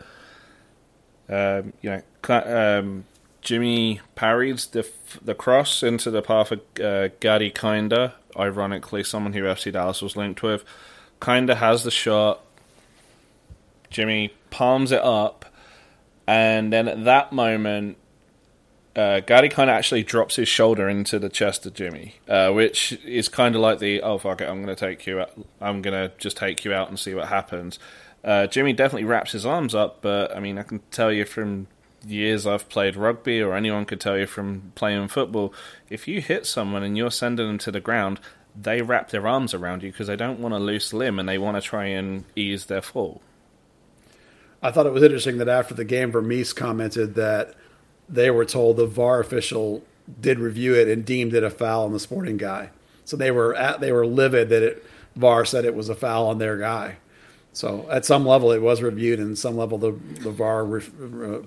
um, you know um, Jimmy parries the f- the cross into the path of uh, Gadi Kinda. Ironically, someone who FC Dallas was linked with. Kinda has the shot. Jimmy palms it up, And then at that moment, uh, Gadi kind of actually drops his shoulder into the chest of Jimmy, uh, which is kind of like the oh fuck it, I'm going to take you out. I'm going to just take you out and see what happens. Uh, Jimmy definitely wraps his arms up, but I mean, I can tell you from years I've played rugby, or anyone could tell you from playing football, if you hit someone and you're sending them to the ground, they wrap their arms around you because they don't want a loose limb and they want to try and ease their fall. I thought it was interesting that after the game, Vermes commented that they were told the VAR official did review it and deemed it a foul on the sporting guy. So they were at, they were livid that it, VAR said it was a foul on their guy. So at some level it was reviewed, and some level the the VAR re, uh,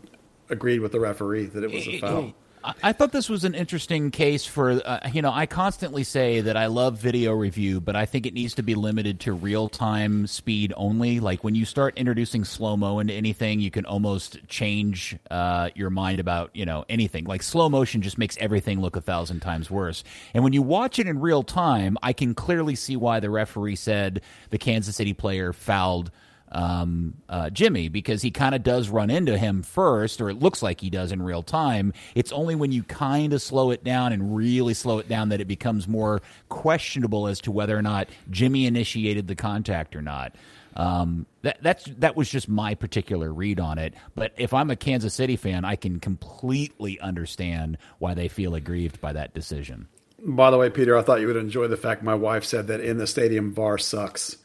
agreed with the referee that it was a foul. I thought this was an interesting case for, uh, you know, I constantly say that I love video review, but I think it needs to be limited to real time speed only. Like when you start introducing slow mo into anything, you can almost change uh, your mind about, you know, anything. Like slow motion just makes everything look a thousand times worse. And when you watch it in real time, I can clearly see why the referee said the Kansas City player fouled um, uh, Jimmy because he kind of does run into him first, or it looks like he does in real time. It's only when you kind of slow it down and really slow it down that it becomes more questionable as to whether or not Jimmy initiated the contact or not. Um, that that's that was just my particular read on it. But if I'm a Kansas City fan, I can completely understand why they feel aggrieved by that decision. By the way, Peter, I thought you would enjoy the fact my wife said that in the stadium VAR sucks.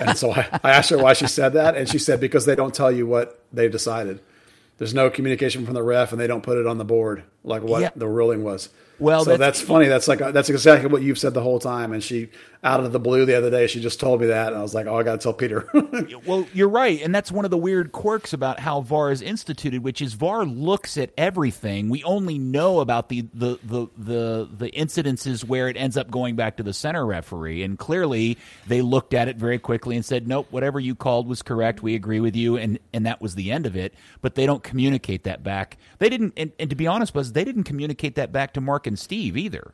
And so I, I asked her why she said that, and she said because they don't tell you what they've decided. There's no communication from the ref, and they don't put it on the board like what Yeah. the ruling was. Well, so that's- that's, funny. That's like that's exactly what you've said the whole time. And she, out of the blue, the other day, she just told me that, and I was like, "Oh, I got to tell Peter." Well, you're right, and that's one of the weird quirks about how VAR is instituted, which is VAR looks at everything. We only know about the the the the, the incidences where it ends up going back to the center referee, and clearly they looked at it very quickly and said, "Nope, whatever you called was correct. We agree with you," and and that was the end of it. But they don't communicate that back. They didn't, and, and to be honest, Buzz, they didn't communicate that back to Mark and Steve either.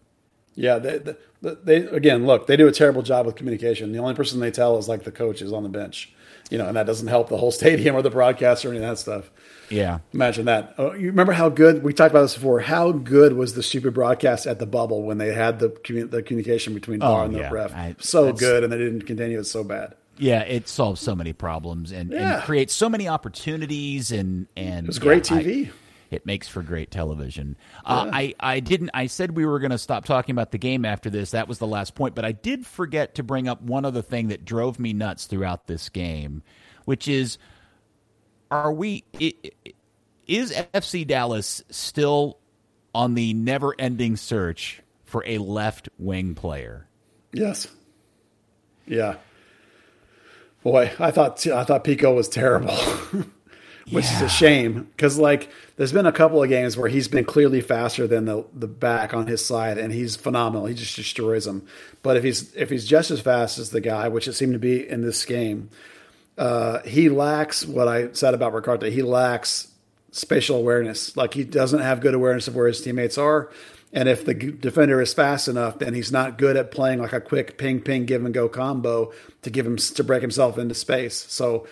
Yeah, they, they, they again look. They do a terrible job with communication. The only person they tell is like the coach is on the bench, you know, and that doesn't help the whole stadium or the broadcaster or any of that stuff. Yeah. Imagine that. Oh, you remember how good we talked about this before? How good was the stupid broadcast at the bubble when they had the the communication between Oh, and the yeah. ref? I- so good, and they didn't continue it so bad. Yeah, it solves so many problems and, Yeah. and creates so many opportunities and and It was great yeah, I- TV. It makes for great television. Uh, I I didn't. I said we were going to stop talking about the game after this. That was the last point. But I did forget to bring up one other thing that drove me nuts throughout this game, which is, are we? Is FC Dallas still on the never-ending search for a left wing player? Yes. Yeah. Boy, I thought I thought Picault was terrible, which is a shame because like there's been a couple of games where he's been clearly faster than the the back on his side, and he's phenomenal. He just destroys them. But if he's if he's just as fast as the guy, which it seemed to be in this game, uh, he lacks what I said about Ricaurte. He lacks spatial awareness. Like he doesn't have good awareness of where his teammates are. And if the defender is fast enough, then he's not good at playing like a quick ping ping give and go combo to give him to break himself into space. So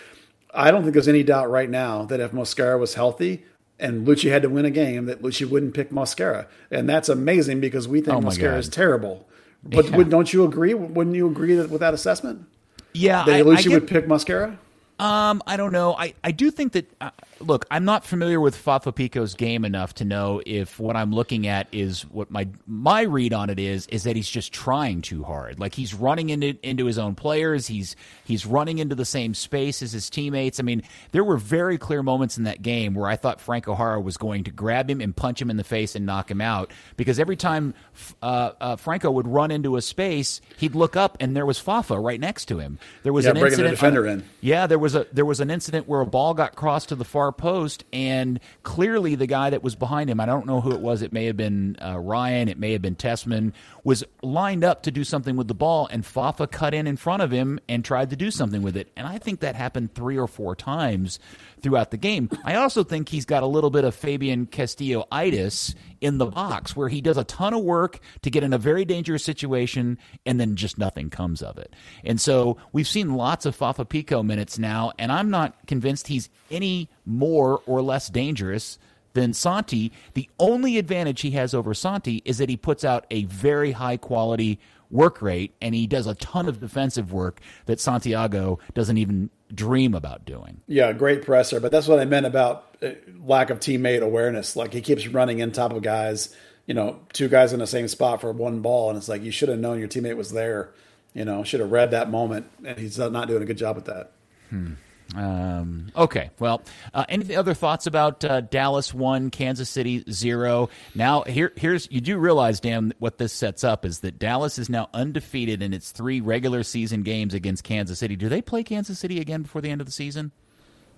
I don't think there's any doubt right now that if Mosquera was healthy and Luchi had to win a game, that Luchi wouldn't pick Mosquera, and that's amazing because we think Oh Mosquera God. is terrible. But Yeah. would, don't you agree? Wouldn't you agree that, with that assessment? Yeah, That I, I Luchi get- would pick Mosquera. Um, I don't know. I, I do think that uh, look, I'm not familiar with Fafa Picault's game enough to know if what I'm looking at is what my my read on it is is that he's just trying too hard. Like he's running into into his own players. He's he's running into the same space as his teammates. I mean, there were very clear moments in that game where I thought Franco Jara was going to grab him and punch him in the face and knock him out because every time uh, uh, Franco would run into a space, he'd look up and there was Fafa right next to him. There was Yeah, an incident in. yeah, there was a there was an incident where a ball got crossed to the far post, and clearly the guy that was behind him, I don't know who it was. It may have been uh, Bryan, it may have been Tessmann, was lined up to do something with the ball, and Fafa cut in in front of him and tried to do something with it. And I think that happened three or four times throughout the game. I also think he's got a little bit of Fabian Castillo itis in the box where he does a ton of work to get in a very dangerous situation and then just nothing comes of it. And so we've seen lots of Fafa Picault minutes now and I'm not convinced he's any more or less dangerous than Santi. The only advantage he has over Santi is that he puts out a very high quality work rate and he does a ton of defensive work that Santiago doesn't even dream about doing. Yeah, great presser, but that's what I meant about uh, lack of teammate awareness. Like he keeps running in top of guys, you know, two guys in the same spot for one ball, and it's like you should have known your teammate was there. You know, should have read that moment, and he's not doing a good job with that. Hmm. Um, okay. Well, uh, any other thoughts about uh, Dallas one, Kansas City zero? Now, here, here's you do realize, Dan, what this sets up is that Dallas is now undefeated in its three regular season games against Kansas City. Do they play Kansas City again before the end of the season?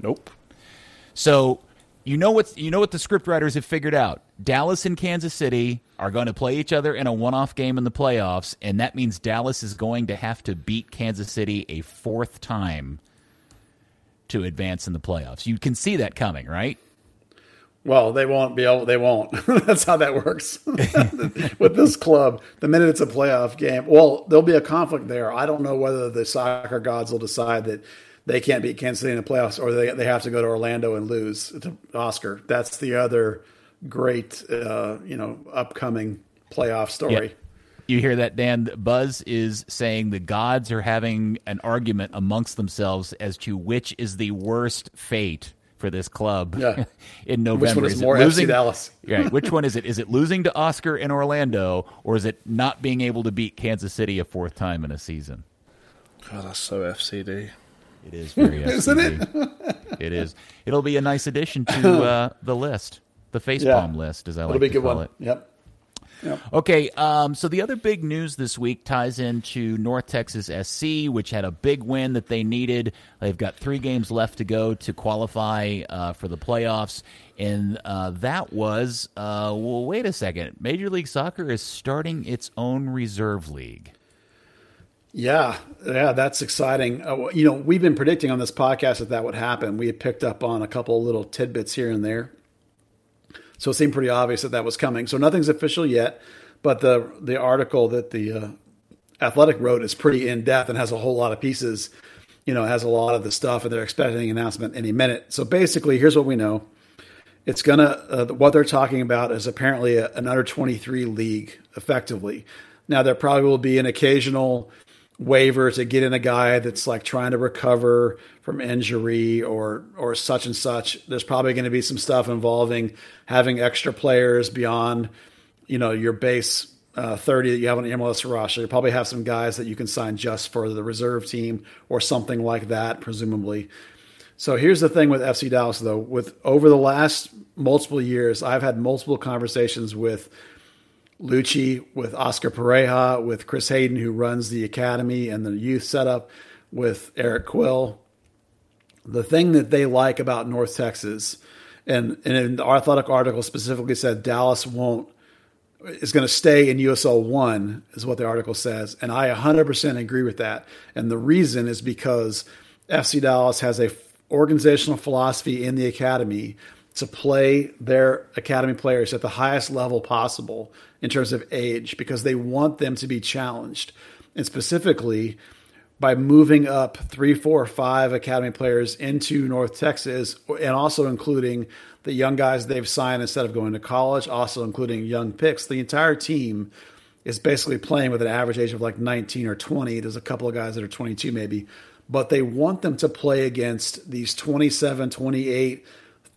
Nope. So you know what you know what the scriptwriters have figured out. Dallas and Kansas City are going to play each other in a one-off game in the playoffs, and that means Dallas is going to have to beat Kansas City a fourth time to advance in the playoffs. You can see that coming, right? Well, they won't be able. They won't. That's how that works with this club. The minute it's a playoff game, well, there'll be a conflict there. I don't know whether the soccer gods will decide that they can't beat Kansas City in the playoffs, or they they have to go to Orlando and lose to Oscar. That's the other great, uh, you know, upcoming playoff story. Yeah. You hear that, Dan? Buzz is saying the gods are having an argument amongst themselves as to which is the worst fate for this club yeah. in November. Which one is, is more losing, FC Dallas? right. Which one is it? Is it losing to Oscar in Orlando, or is it not being able to beat Kansas City a fourth time in a season? God, that's so FCD. It is very FCD. Isn't it? it is. It'll be a nice addition to uh, the list, the facepalm yeah. list, as I like It'll be to good call one. it. Yep. Yep. Okay, um, so the other big news this week ties into North Texas SC, which had a big win that they needed. They've got three games left to go to qualify uh, for the playoffs, and uh, that was uh, well. Wait a second, Major League Soccer is starting its own reserve league. Yeah, yeah, that's exciting. Uh, you know, we've been predicting on this podcast that that would happen. We had picked up on a couple little tidbits here and there. So it seemed pretty obvious that that was coming. So nothing's official yet, but the the article that the uh, Athletic wrote is pretty in depth and has a whole lot of pieces. You know, has a lot of the stuff, and they're expecting an announcement any minute. So basically, here's what we know: it's gonna uh, what they're talking about is apparently a, an under 23 league, effectively. Now there probably will be an occasional waiver to get in a guy that's like trying to recover from injury or or such and such. There's probably going to be some stuff involving having extra players beyond you know your base uh, 30 that you have on the MLS roster. You probably have some guys that you can sign just for the reserve team or something like that, presumably. So here's the thing with FC Dallas, though. With over the last multiple years, I've had multiple conversations with Luchi, with Oscar Pareja, with Chris Hayden, who runs the academy and the youth setup, with Eric Quill. The thing that they like about North Texas, and, and in the athletic article specifically said Dallas won't is going to stay in USL one is what the article says, and I 100% agree with that. And the reason is because FC Dallas has a organizational philosophy in the academy to play their academy players at the highest level possible in terms of age because they want them to be challenged. And specifically, by moving up three, four, five academy players into North Texas, and also including the young guys they've signed instead of going to college, also including young picks, the entire team is basically playing with an average age of like 19 or 20. There's a couple of guys that are 22 maybe, but they want them to play against these 27, 28,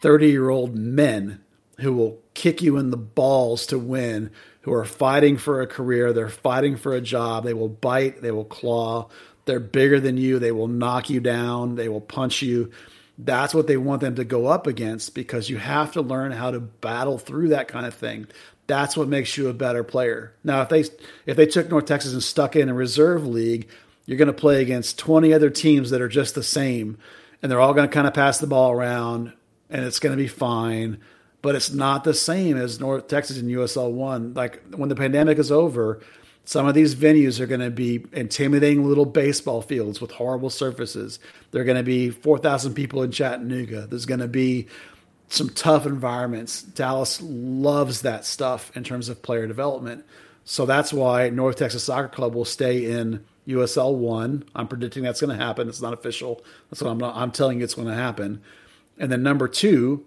30 year old men who will kick you in the balls to win who are fighting for a career. They're fighting for a job. They will bite, they will claw. They're bigger than you. They will knock you down. They will punch you. That's what they want them to go up against because you have to learn how to battle through that kind of thing. That's what makes you a better player. Now, if they if they took North Texas and stuck in a reserve league, you're going to play against 20 other teams that are just the same, and they're all going to kind of pass the ball around, and it's going to be fine but it's not the same as North Texas and USL one. Like when the pandemic is over, some of these venues are going to be intimidating little baseball fields with horrible surfaces. There are going to be 4,000 people in Chattanooga. There's going to be some tough environments. Dallas loves that stuff in terms of player development. So that's why North Texas Soccer Club will stay in USL one. I'm predicting that's going to happen. It's not official. That's what I'm not, I'm telling you it's going to happen. And then number two,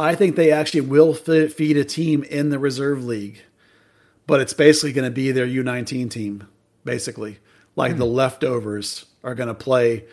I think they actually will feed a team in the reserve league, but it's basically going to be their U19 team, basically. Like mm-hmm. the leftovers are going to play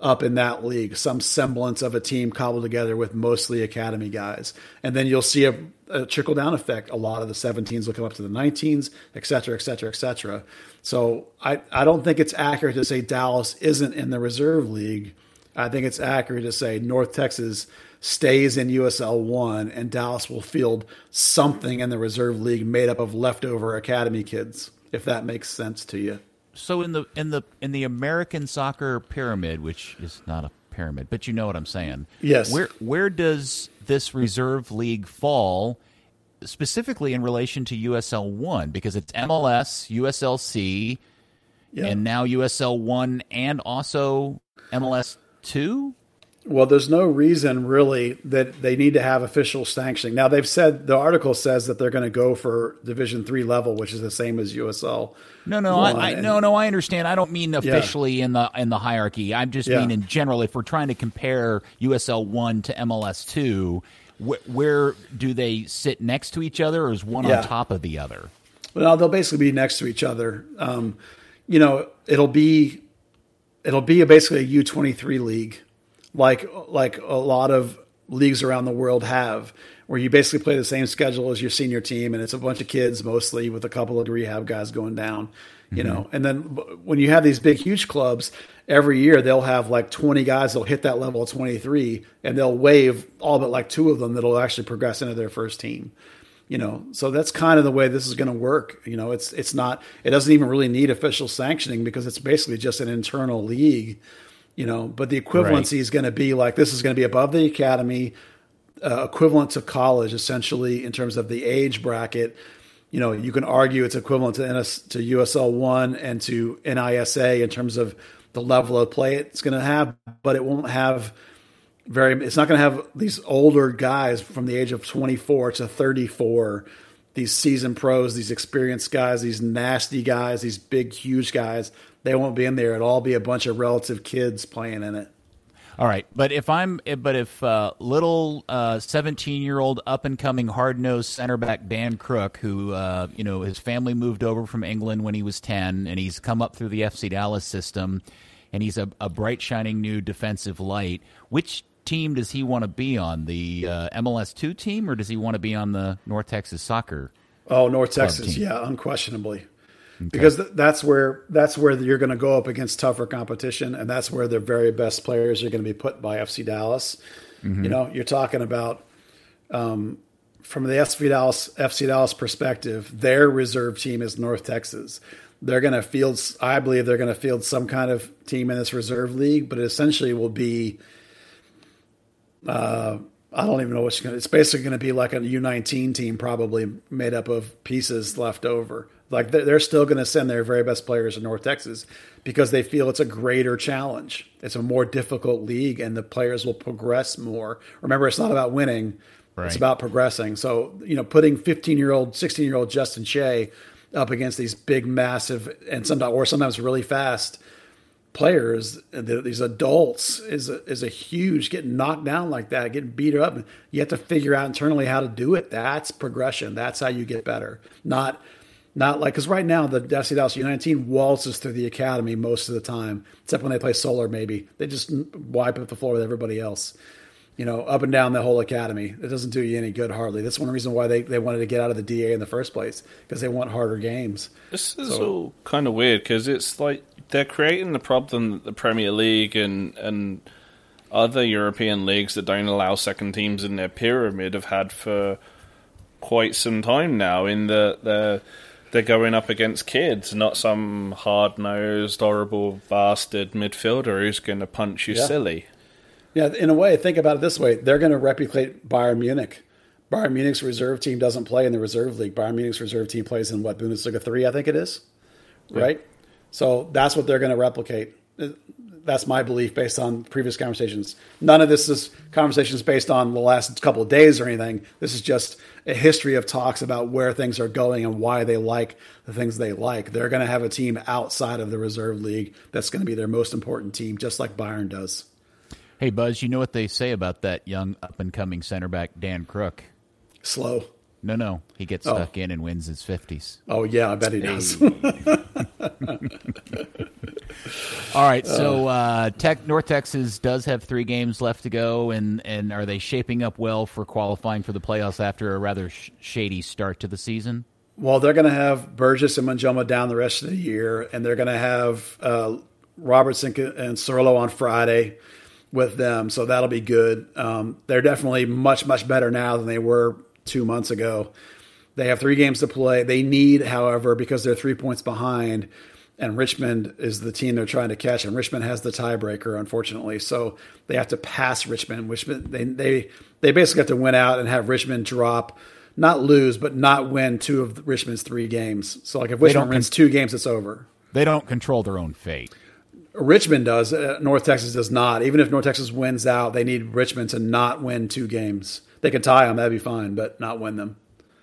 up in that league, some semblance of a team cobbled together with mostly academy guys. And then you'll see a, a trickle down effect. A lot of the 17s will come up to the 19s, et cetera, et cetera, et cetera. So I, I don't think it's accurate to say Dallas isn't in the reserve league. I think it's accurate to say North Texas stays in USL one and Dallas will field something in the reserve league made up of leftover academy kids, if that makes sense to you so in the in the in the American soccer pyramid, which is not a pyramid, but you know what I'm saying. Yes. Where where does this reserve league fall specifically in relation to USL one? Because it's MLS, USLC, yeah. and now USL one and also MLS two. Well, there's no reason really that they need to have official sanctioning. Now they've said the article says that they're going to go for Division three level, which is the same as USL. No, no, I, I, no, no. I understand. I don't mean officially yeah. in the in the hierarchy. I'm just yeah. mean in general. If we're trying to compare USL one to MLS two, wh- where do they sit next to each other, or is one yeah. on top of the other? Well, they'll basically be next to each other. Um, you know, it'll be it'll be a basically a U twenty three league like like a lot of leagues around the world have, where you basically play the same schedule as your senior team, and it's a bunch of kids mostly with a couple of rehab guys going down, you mm-hmm. know. And then when you have these big, huge clubs, every year they'll have like 20 guys that'll hit that level of 23, and they'll waive all but like two of them that'll actually progress into their first team. You know, so that's kind of the way this is going to work. You know, it's it's not it doesn't even really need official sanctioning because it's basically just an internal league you know, but the equivalency right. is going to be like this is going to be above the academy, uh, equivalent to college, essentially in terms of the age bracket. You know, you can argue it's equivalent to NS, to USL one and to NISA in terms of the level of play it's going to have, but it won't have very. It's not going to have these older guys from the age of 24 to 34 these seasoned pros, these experienced guys, these nasty guys, these big, huge guys they won't be in there. It'll all be a bunch of relative kids playing in it. All right, but if I'm, but if uh, little seventeen-year-old uh, up-and-coming hard-nosed center back Dan Crook, who uh, you know his family moved over from England when he was ten, and he's come up through the FC Dallas system, and he's a, a bright, shining new defensive light. Which team does he want to be on? The uh, MLS two team, or does he want to be on the North Texas Soccer? Oh, North Texas, team? yeah, unquestionably. Okay. Because th- that's where that's where you're going to go up against tougher competition, and that's where the very best players are going to be put by FC Dallas. Mm-hmm. You know, you're talking about um, from the FC Dallas FC Dallas perspective, their reserve team is North Texas. They're going to field, I believe, they're going to field some kind of team in this reserve league, but it essentially will be. Uh, I don't even know what's going to. It's basically going to be like a U19 team, probably made up of pieces left over. Like they're they're still going to send their very best players to North Texas because they feel it's a greater challenge. It's a more difficult league, and the players will progress more. Remember, it's not about winning; right. it's about progressing. So, you know, putting 15 year old, 16 year old Justin Che up against these big, massive, and sometimes or sometimes really fast players, these adults, is a, is a huge getting knocked down like that, getting beat up. You have to figure out internally how to do it. That's progression. That's how you get better. Not not like because right now the FC Dallas U19 waltzes through the academy most of the time, except when they play Solar. Maybe they just wipe up the floor with everybody else. You know, up and down the whole academy. It doesn't do you any good hardly. That's one reason why they, they wanted to get out of the DA in the first place because they want harder games. This is so, all kind of weird because it's like they're creating the problem that the Premier League and and other European leagues that don't allow second teams in their pyramid have had for quite some time now. In the the they're going up against kids, not some hard nosed, horrible bastard midfielder who's going to punch you yeah. silly. Yeah, in a way, think about it this way: they're going to replicate Bayern Munich. Bayern Munich's reserve team doesn't play in the reserve league. Bayern Munich's reserve team plays in what Bundesliga three, I think it is, yeah. right? So that's what they're going to replicate. Uh, that's my belief based on previous conversations. None of this is conversations based on the last couple of days or anything. This is just a history of talks about where things are going and why they like the things they like. They're going to have a team outside of the reserve league that's going to be their most important team, just like Bayern does. Hey, Buzz, you know what they say about that young up and coming center back, Dan Crook? Slow. No, no. He gets Oh. stuck in and wins his 50s. Oh yeah, I bet he does. All right, so uh, Tech North Texas does have three games left to go, and, and are they shaping up well for qualifying for the playoffs after a rather sh- shady start to the season? Well, they're going to have Burgess and Manjoma down the rest of the year, and they're going to have uh, Robertson and Cerrillo on Friday with them, so that'll be good. Um, they're definitely much much better now than they were two months ago. They have three games to play. They need, however, because they're three points behind, and Richmond is the team they're trying to catch, and Richmond has the tiebreaker, unfortunately. So they have to pass Richmond. Richmond they they they basically have to win out and have Richmond drop, not lose, but not win two of Richmond's three games. So like if Richmond wins two games, it's over. They don't control their own fate. Richmond does. Uh, North Texas does not. Even if North Texas wins out, they need Richmond to not win two games. They could tie them, that'd be fine, but not win them.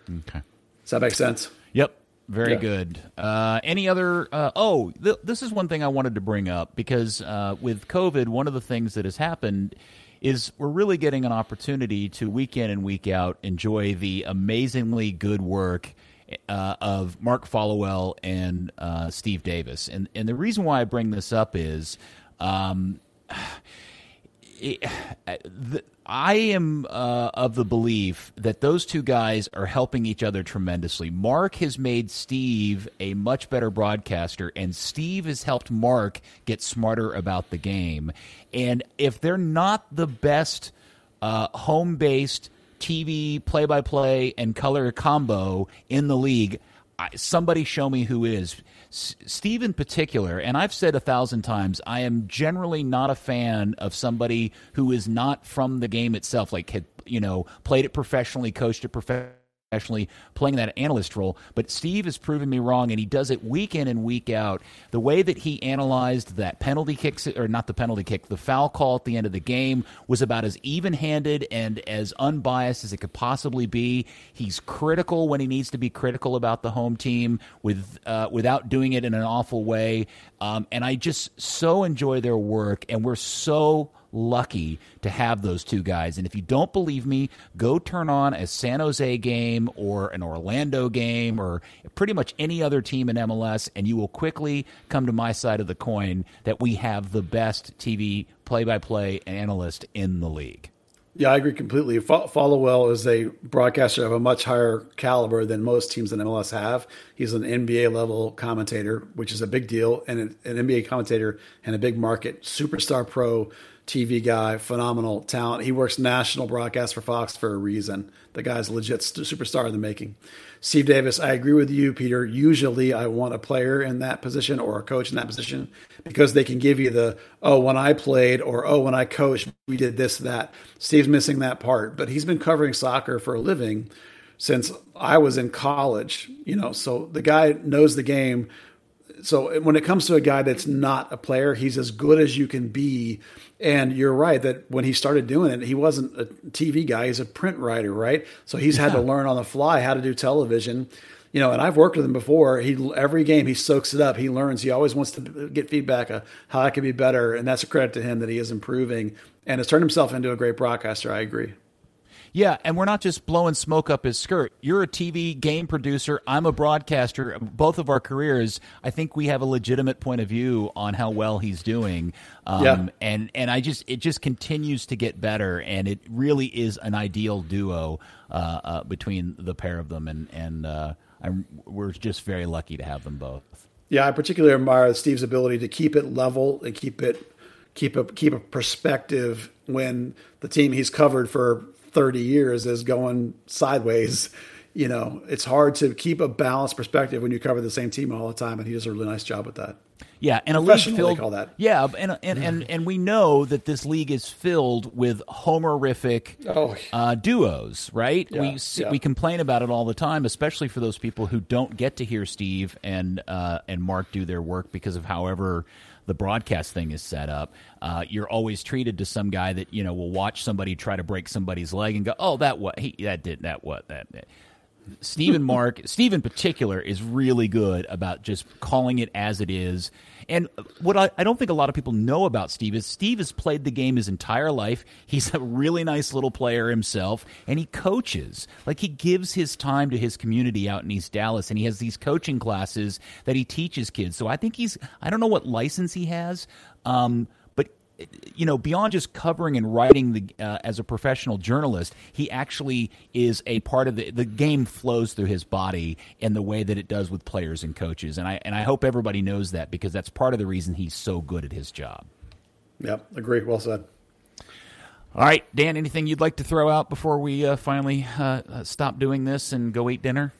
Okay. Does that make sense? Yep. Very Yeah. good. Uh, any other? Uh, oh, th- this is one thing I wanted to bring up because uh, with COVID, one of the things that has happened is we're really getting an opportunity to week in and week out enjoy the amazingly good work uh, of Mark Followill and uh, Steve Davis. And and the reason why I bring this up is. Um, it, the, I am uh, of the belief that those two guys are helping each other tremendously. Mark has made Steve a much better broadcaster, and Steve has helped Mark get smarter about the game. And if they're not the best uh, home based TV play by play and color combo in the league, I, somebody show me who is. S- Steve in particular, and I've said a thousand times, I am generally not a fan of somebody who is not from the game itself, like had you know played it professionally, coached it professionally professionally playing that analyst role. But Steve has proven me wrong, and he does it week in and week out. The way that he analyzed that penalty kick, or not the penalty kick, the foul call at the end of the game was about as even handed and as unbiased as it could possibly be. He's critical when he needs to be critical about the home team with uh, without doing it in an awful way. Um, and I just so enjoy their work, and we're so lucky to have those two guys. And if you don't believe me, go turn on a San Jose game or an Orlando game or pretty much any other team in MLS, and you will quickly come to my side of the coin that we have the best TV play by play analyst in the league. Yeah, I agree completely. Fo- Followill is a broadcaster of a much higher caliber than most teams in MLS have. He's an NBA level commentator, which is a big deal, and an an NBA commentator and a big market superstar pro TV guy, phenomenal talent. He works national broadcast for Fox for a reason. The guy's legit st- superstar in the making. Steve Davis, I agree with you, Peter. Usually I want a player in that position or a coach in that position because they can give you the, oh, when I played or, oh, when I coached, we did this, that. Steve's missing that part, but he's been covering soccer for a living since I was in college, you know, so the guy knows the game. So when it comes to a guy that's not a player, he's as good as you can be. And you're right that when he started doing it, he wasn't a TV guy; he's a print writer, right? So he's had to learn on the fly how to do television. You know, and I've worked with him before. He every game he soaks it up. He learns. He always wants to get feedback of how I can be better, and that's a credit to him that he is improving and has turned himself into a great broadcaster. I agree. Yeah, and we're not just blowing smoke up his skirt. You're a TV game producer. I'm a broadcaster. Both of our careers, I think we have a legitimate point of view on how well he's doing. Um, Yeah. And and I just it just continues to get better, and it really is an ideal duo uh, uh, between the pair of them, and and uh, I'm, we're just very lucky to have them both. Yeah, I particularly admire Steve's ability to keep it level and keep it keep a keep a perspective when the team he's covered for 30 years is going sideways. You know, it's hard to keep a balanced perspective when you cover the same team all the time, and he does a really nice job with that. Yeah, and a league filled. call that. Yeah, and and, and and we know that this league is filled with homerific Oh. uh, duos, right? Yeah, we yeah. we complain about it all the time, especially for those people who don't get to hear Steve and uh, and Mark do their work because of however the broadcast thing is set up. Uh, you're always treated to some guy that you know will watch somebody try to break somebody's leg and go, "Oh, that what he that did that what that." that." Steve and Mark, Steve in particular, is really good about just calling it as it is. And what I, I don't think a lot of people know about Steve is Steve has played the game his entire life. He's a really nice little player himself, and he coaches. Like he gives his time to his community out in East Dallas, and he has these coaching classes that he teaches kids. So I think he's, I don't know what license he has, um, you know, beyond just covering and writing the uh, as a professional journalist, he actually is a part of the the game flows through his body in the way that it does with players and coaches, and I and I hope everybody knows that because that's part of the reason he's so good at his job. Yep, agree. Well said. All right, Dan, anything you'd like to throw out before we uh, finally uh, uh, stop doing this and go eat dinner?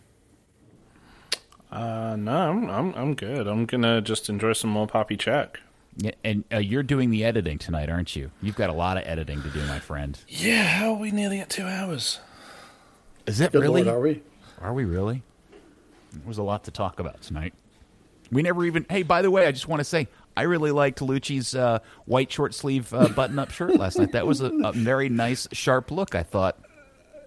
Uh, no, I'm, I'm I'm good. I'm gonna just enjoy some more Poppy Check. Yeah, and uh, you're doing the editing tonight, aren't you? You've got a lot of editing to do, my friend. Yeah, how are we nearly at two hours? Is it Good really? Lord, are we? Are we really? There was a lot to talk about tonight. We never even. Hey, by the way, I just want to say I really liked Luchi's uh, white short sleeve uh, button up shirt last night. That was a, a very nice, sharp look. I thought.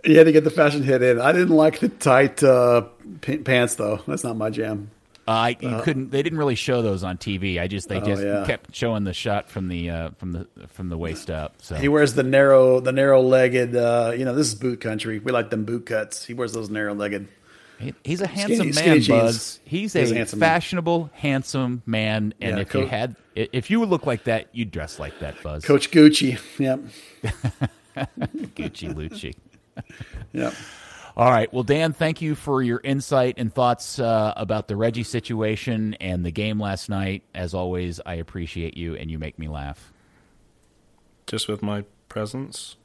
You had to get the fashion hit in. I didn't like the tight uh, p- pants though. That's not my jam. Uh, I you couldn't. They didn't really show those on TV. I just they Oh, just yeah. kept showing the shot from the uh, from the from the waist up. So He wears the narrow, the narrow legged. Uh, you know, this is boot country. We like them boot cuts. He wears those narrow legged. He- He's a handsome skinny man, jeans. Buzz. He's a, He's a handsome man. fashionable, handsome man. And Yeah, if you had, if you would look like that, you'd dress like that, Buzz. Coach Gucci. Yep. Gucci Luchi. Yep. All right. Well, Dan, thank you for your insight and thoughts uh, about the Reggie situation and the game last night. As always, I appreciate you, and you make me laugh. Just with my presence.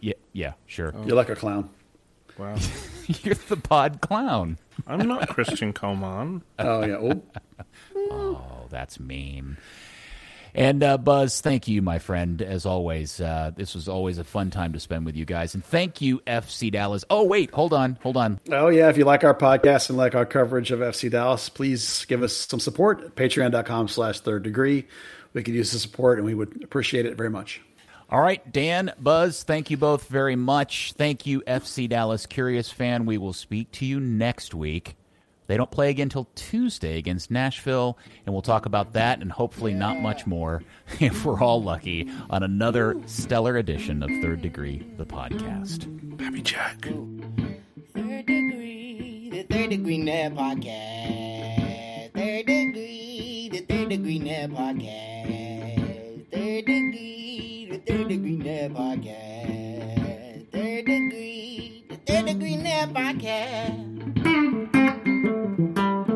Yeah, yeah, sure. You're like a clown. Wow, You're the pod clown. I'm not Christian Coman. Oh yeah. Oh, Oh, that's mean. And uh, Buzz, thank you, my friend. As always, uh, this was always a fun time to spend with you guys. And thank you, FC Dallas. Oh, wait, hold on, hold on. oh yeah. If you like our podcast and like our coverage of FC Dallas, please give us some support at patreon.com slash third degree. We could use the support and we would appreciate it very much. All right, Dan, Buzz, thank you both very much. Thank you, FC Dallas Curious fan. We will speak to you next week. They don't play again until Tuesday against Nashville, and we'll talk about that and hopefully not much more, if we're all lucky, on another stellar edition of Third Degree, the podcast. Pappy Jack. Third degree, the third degree net podcast. Third degree, the third degree net podcast. Third degree, the third degree net podcast. Third degree, the third degree net podcast. Thank you.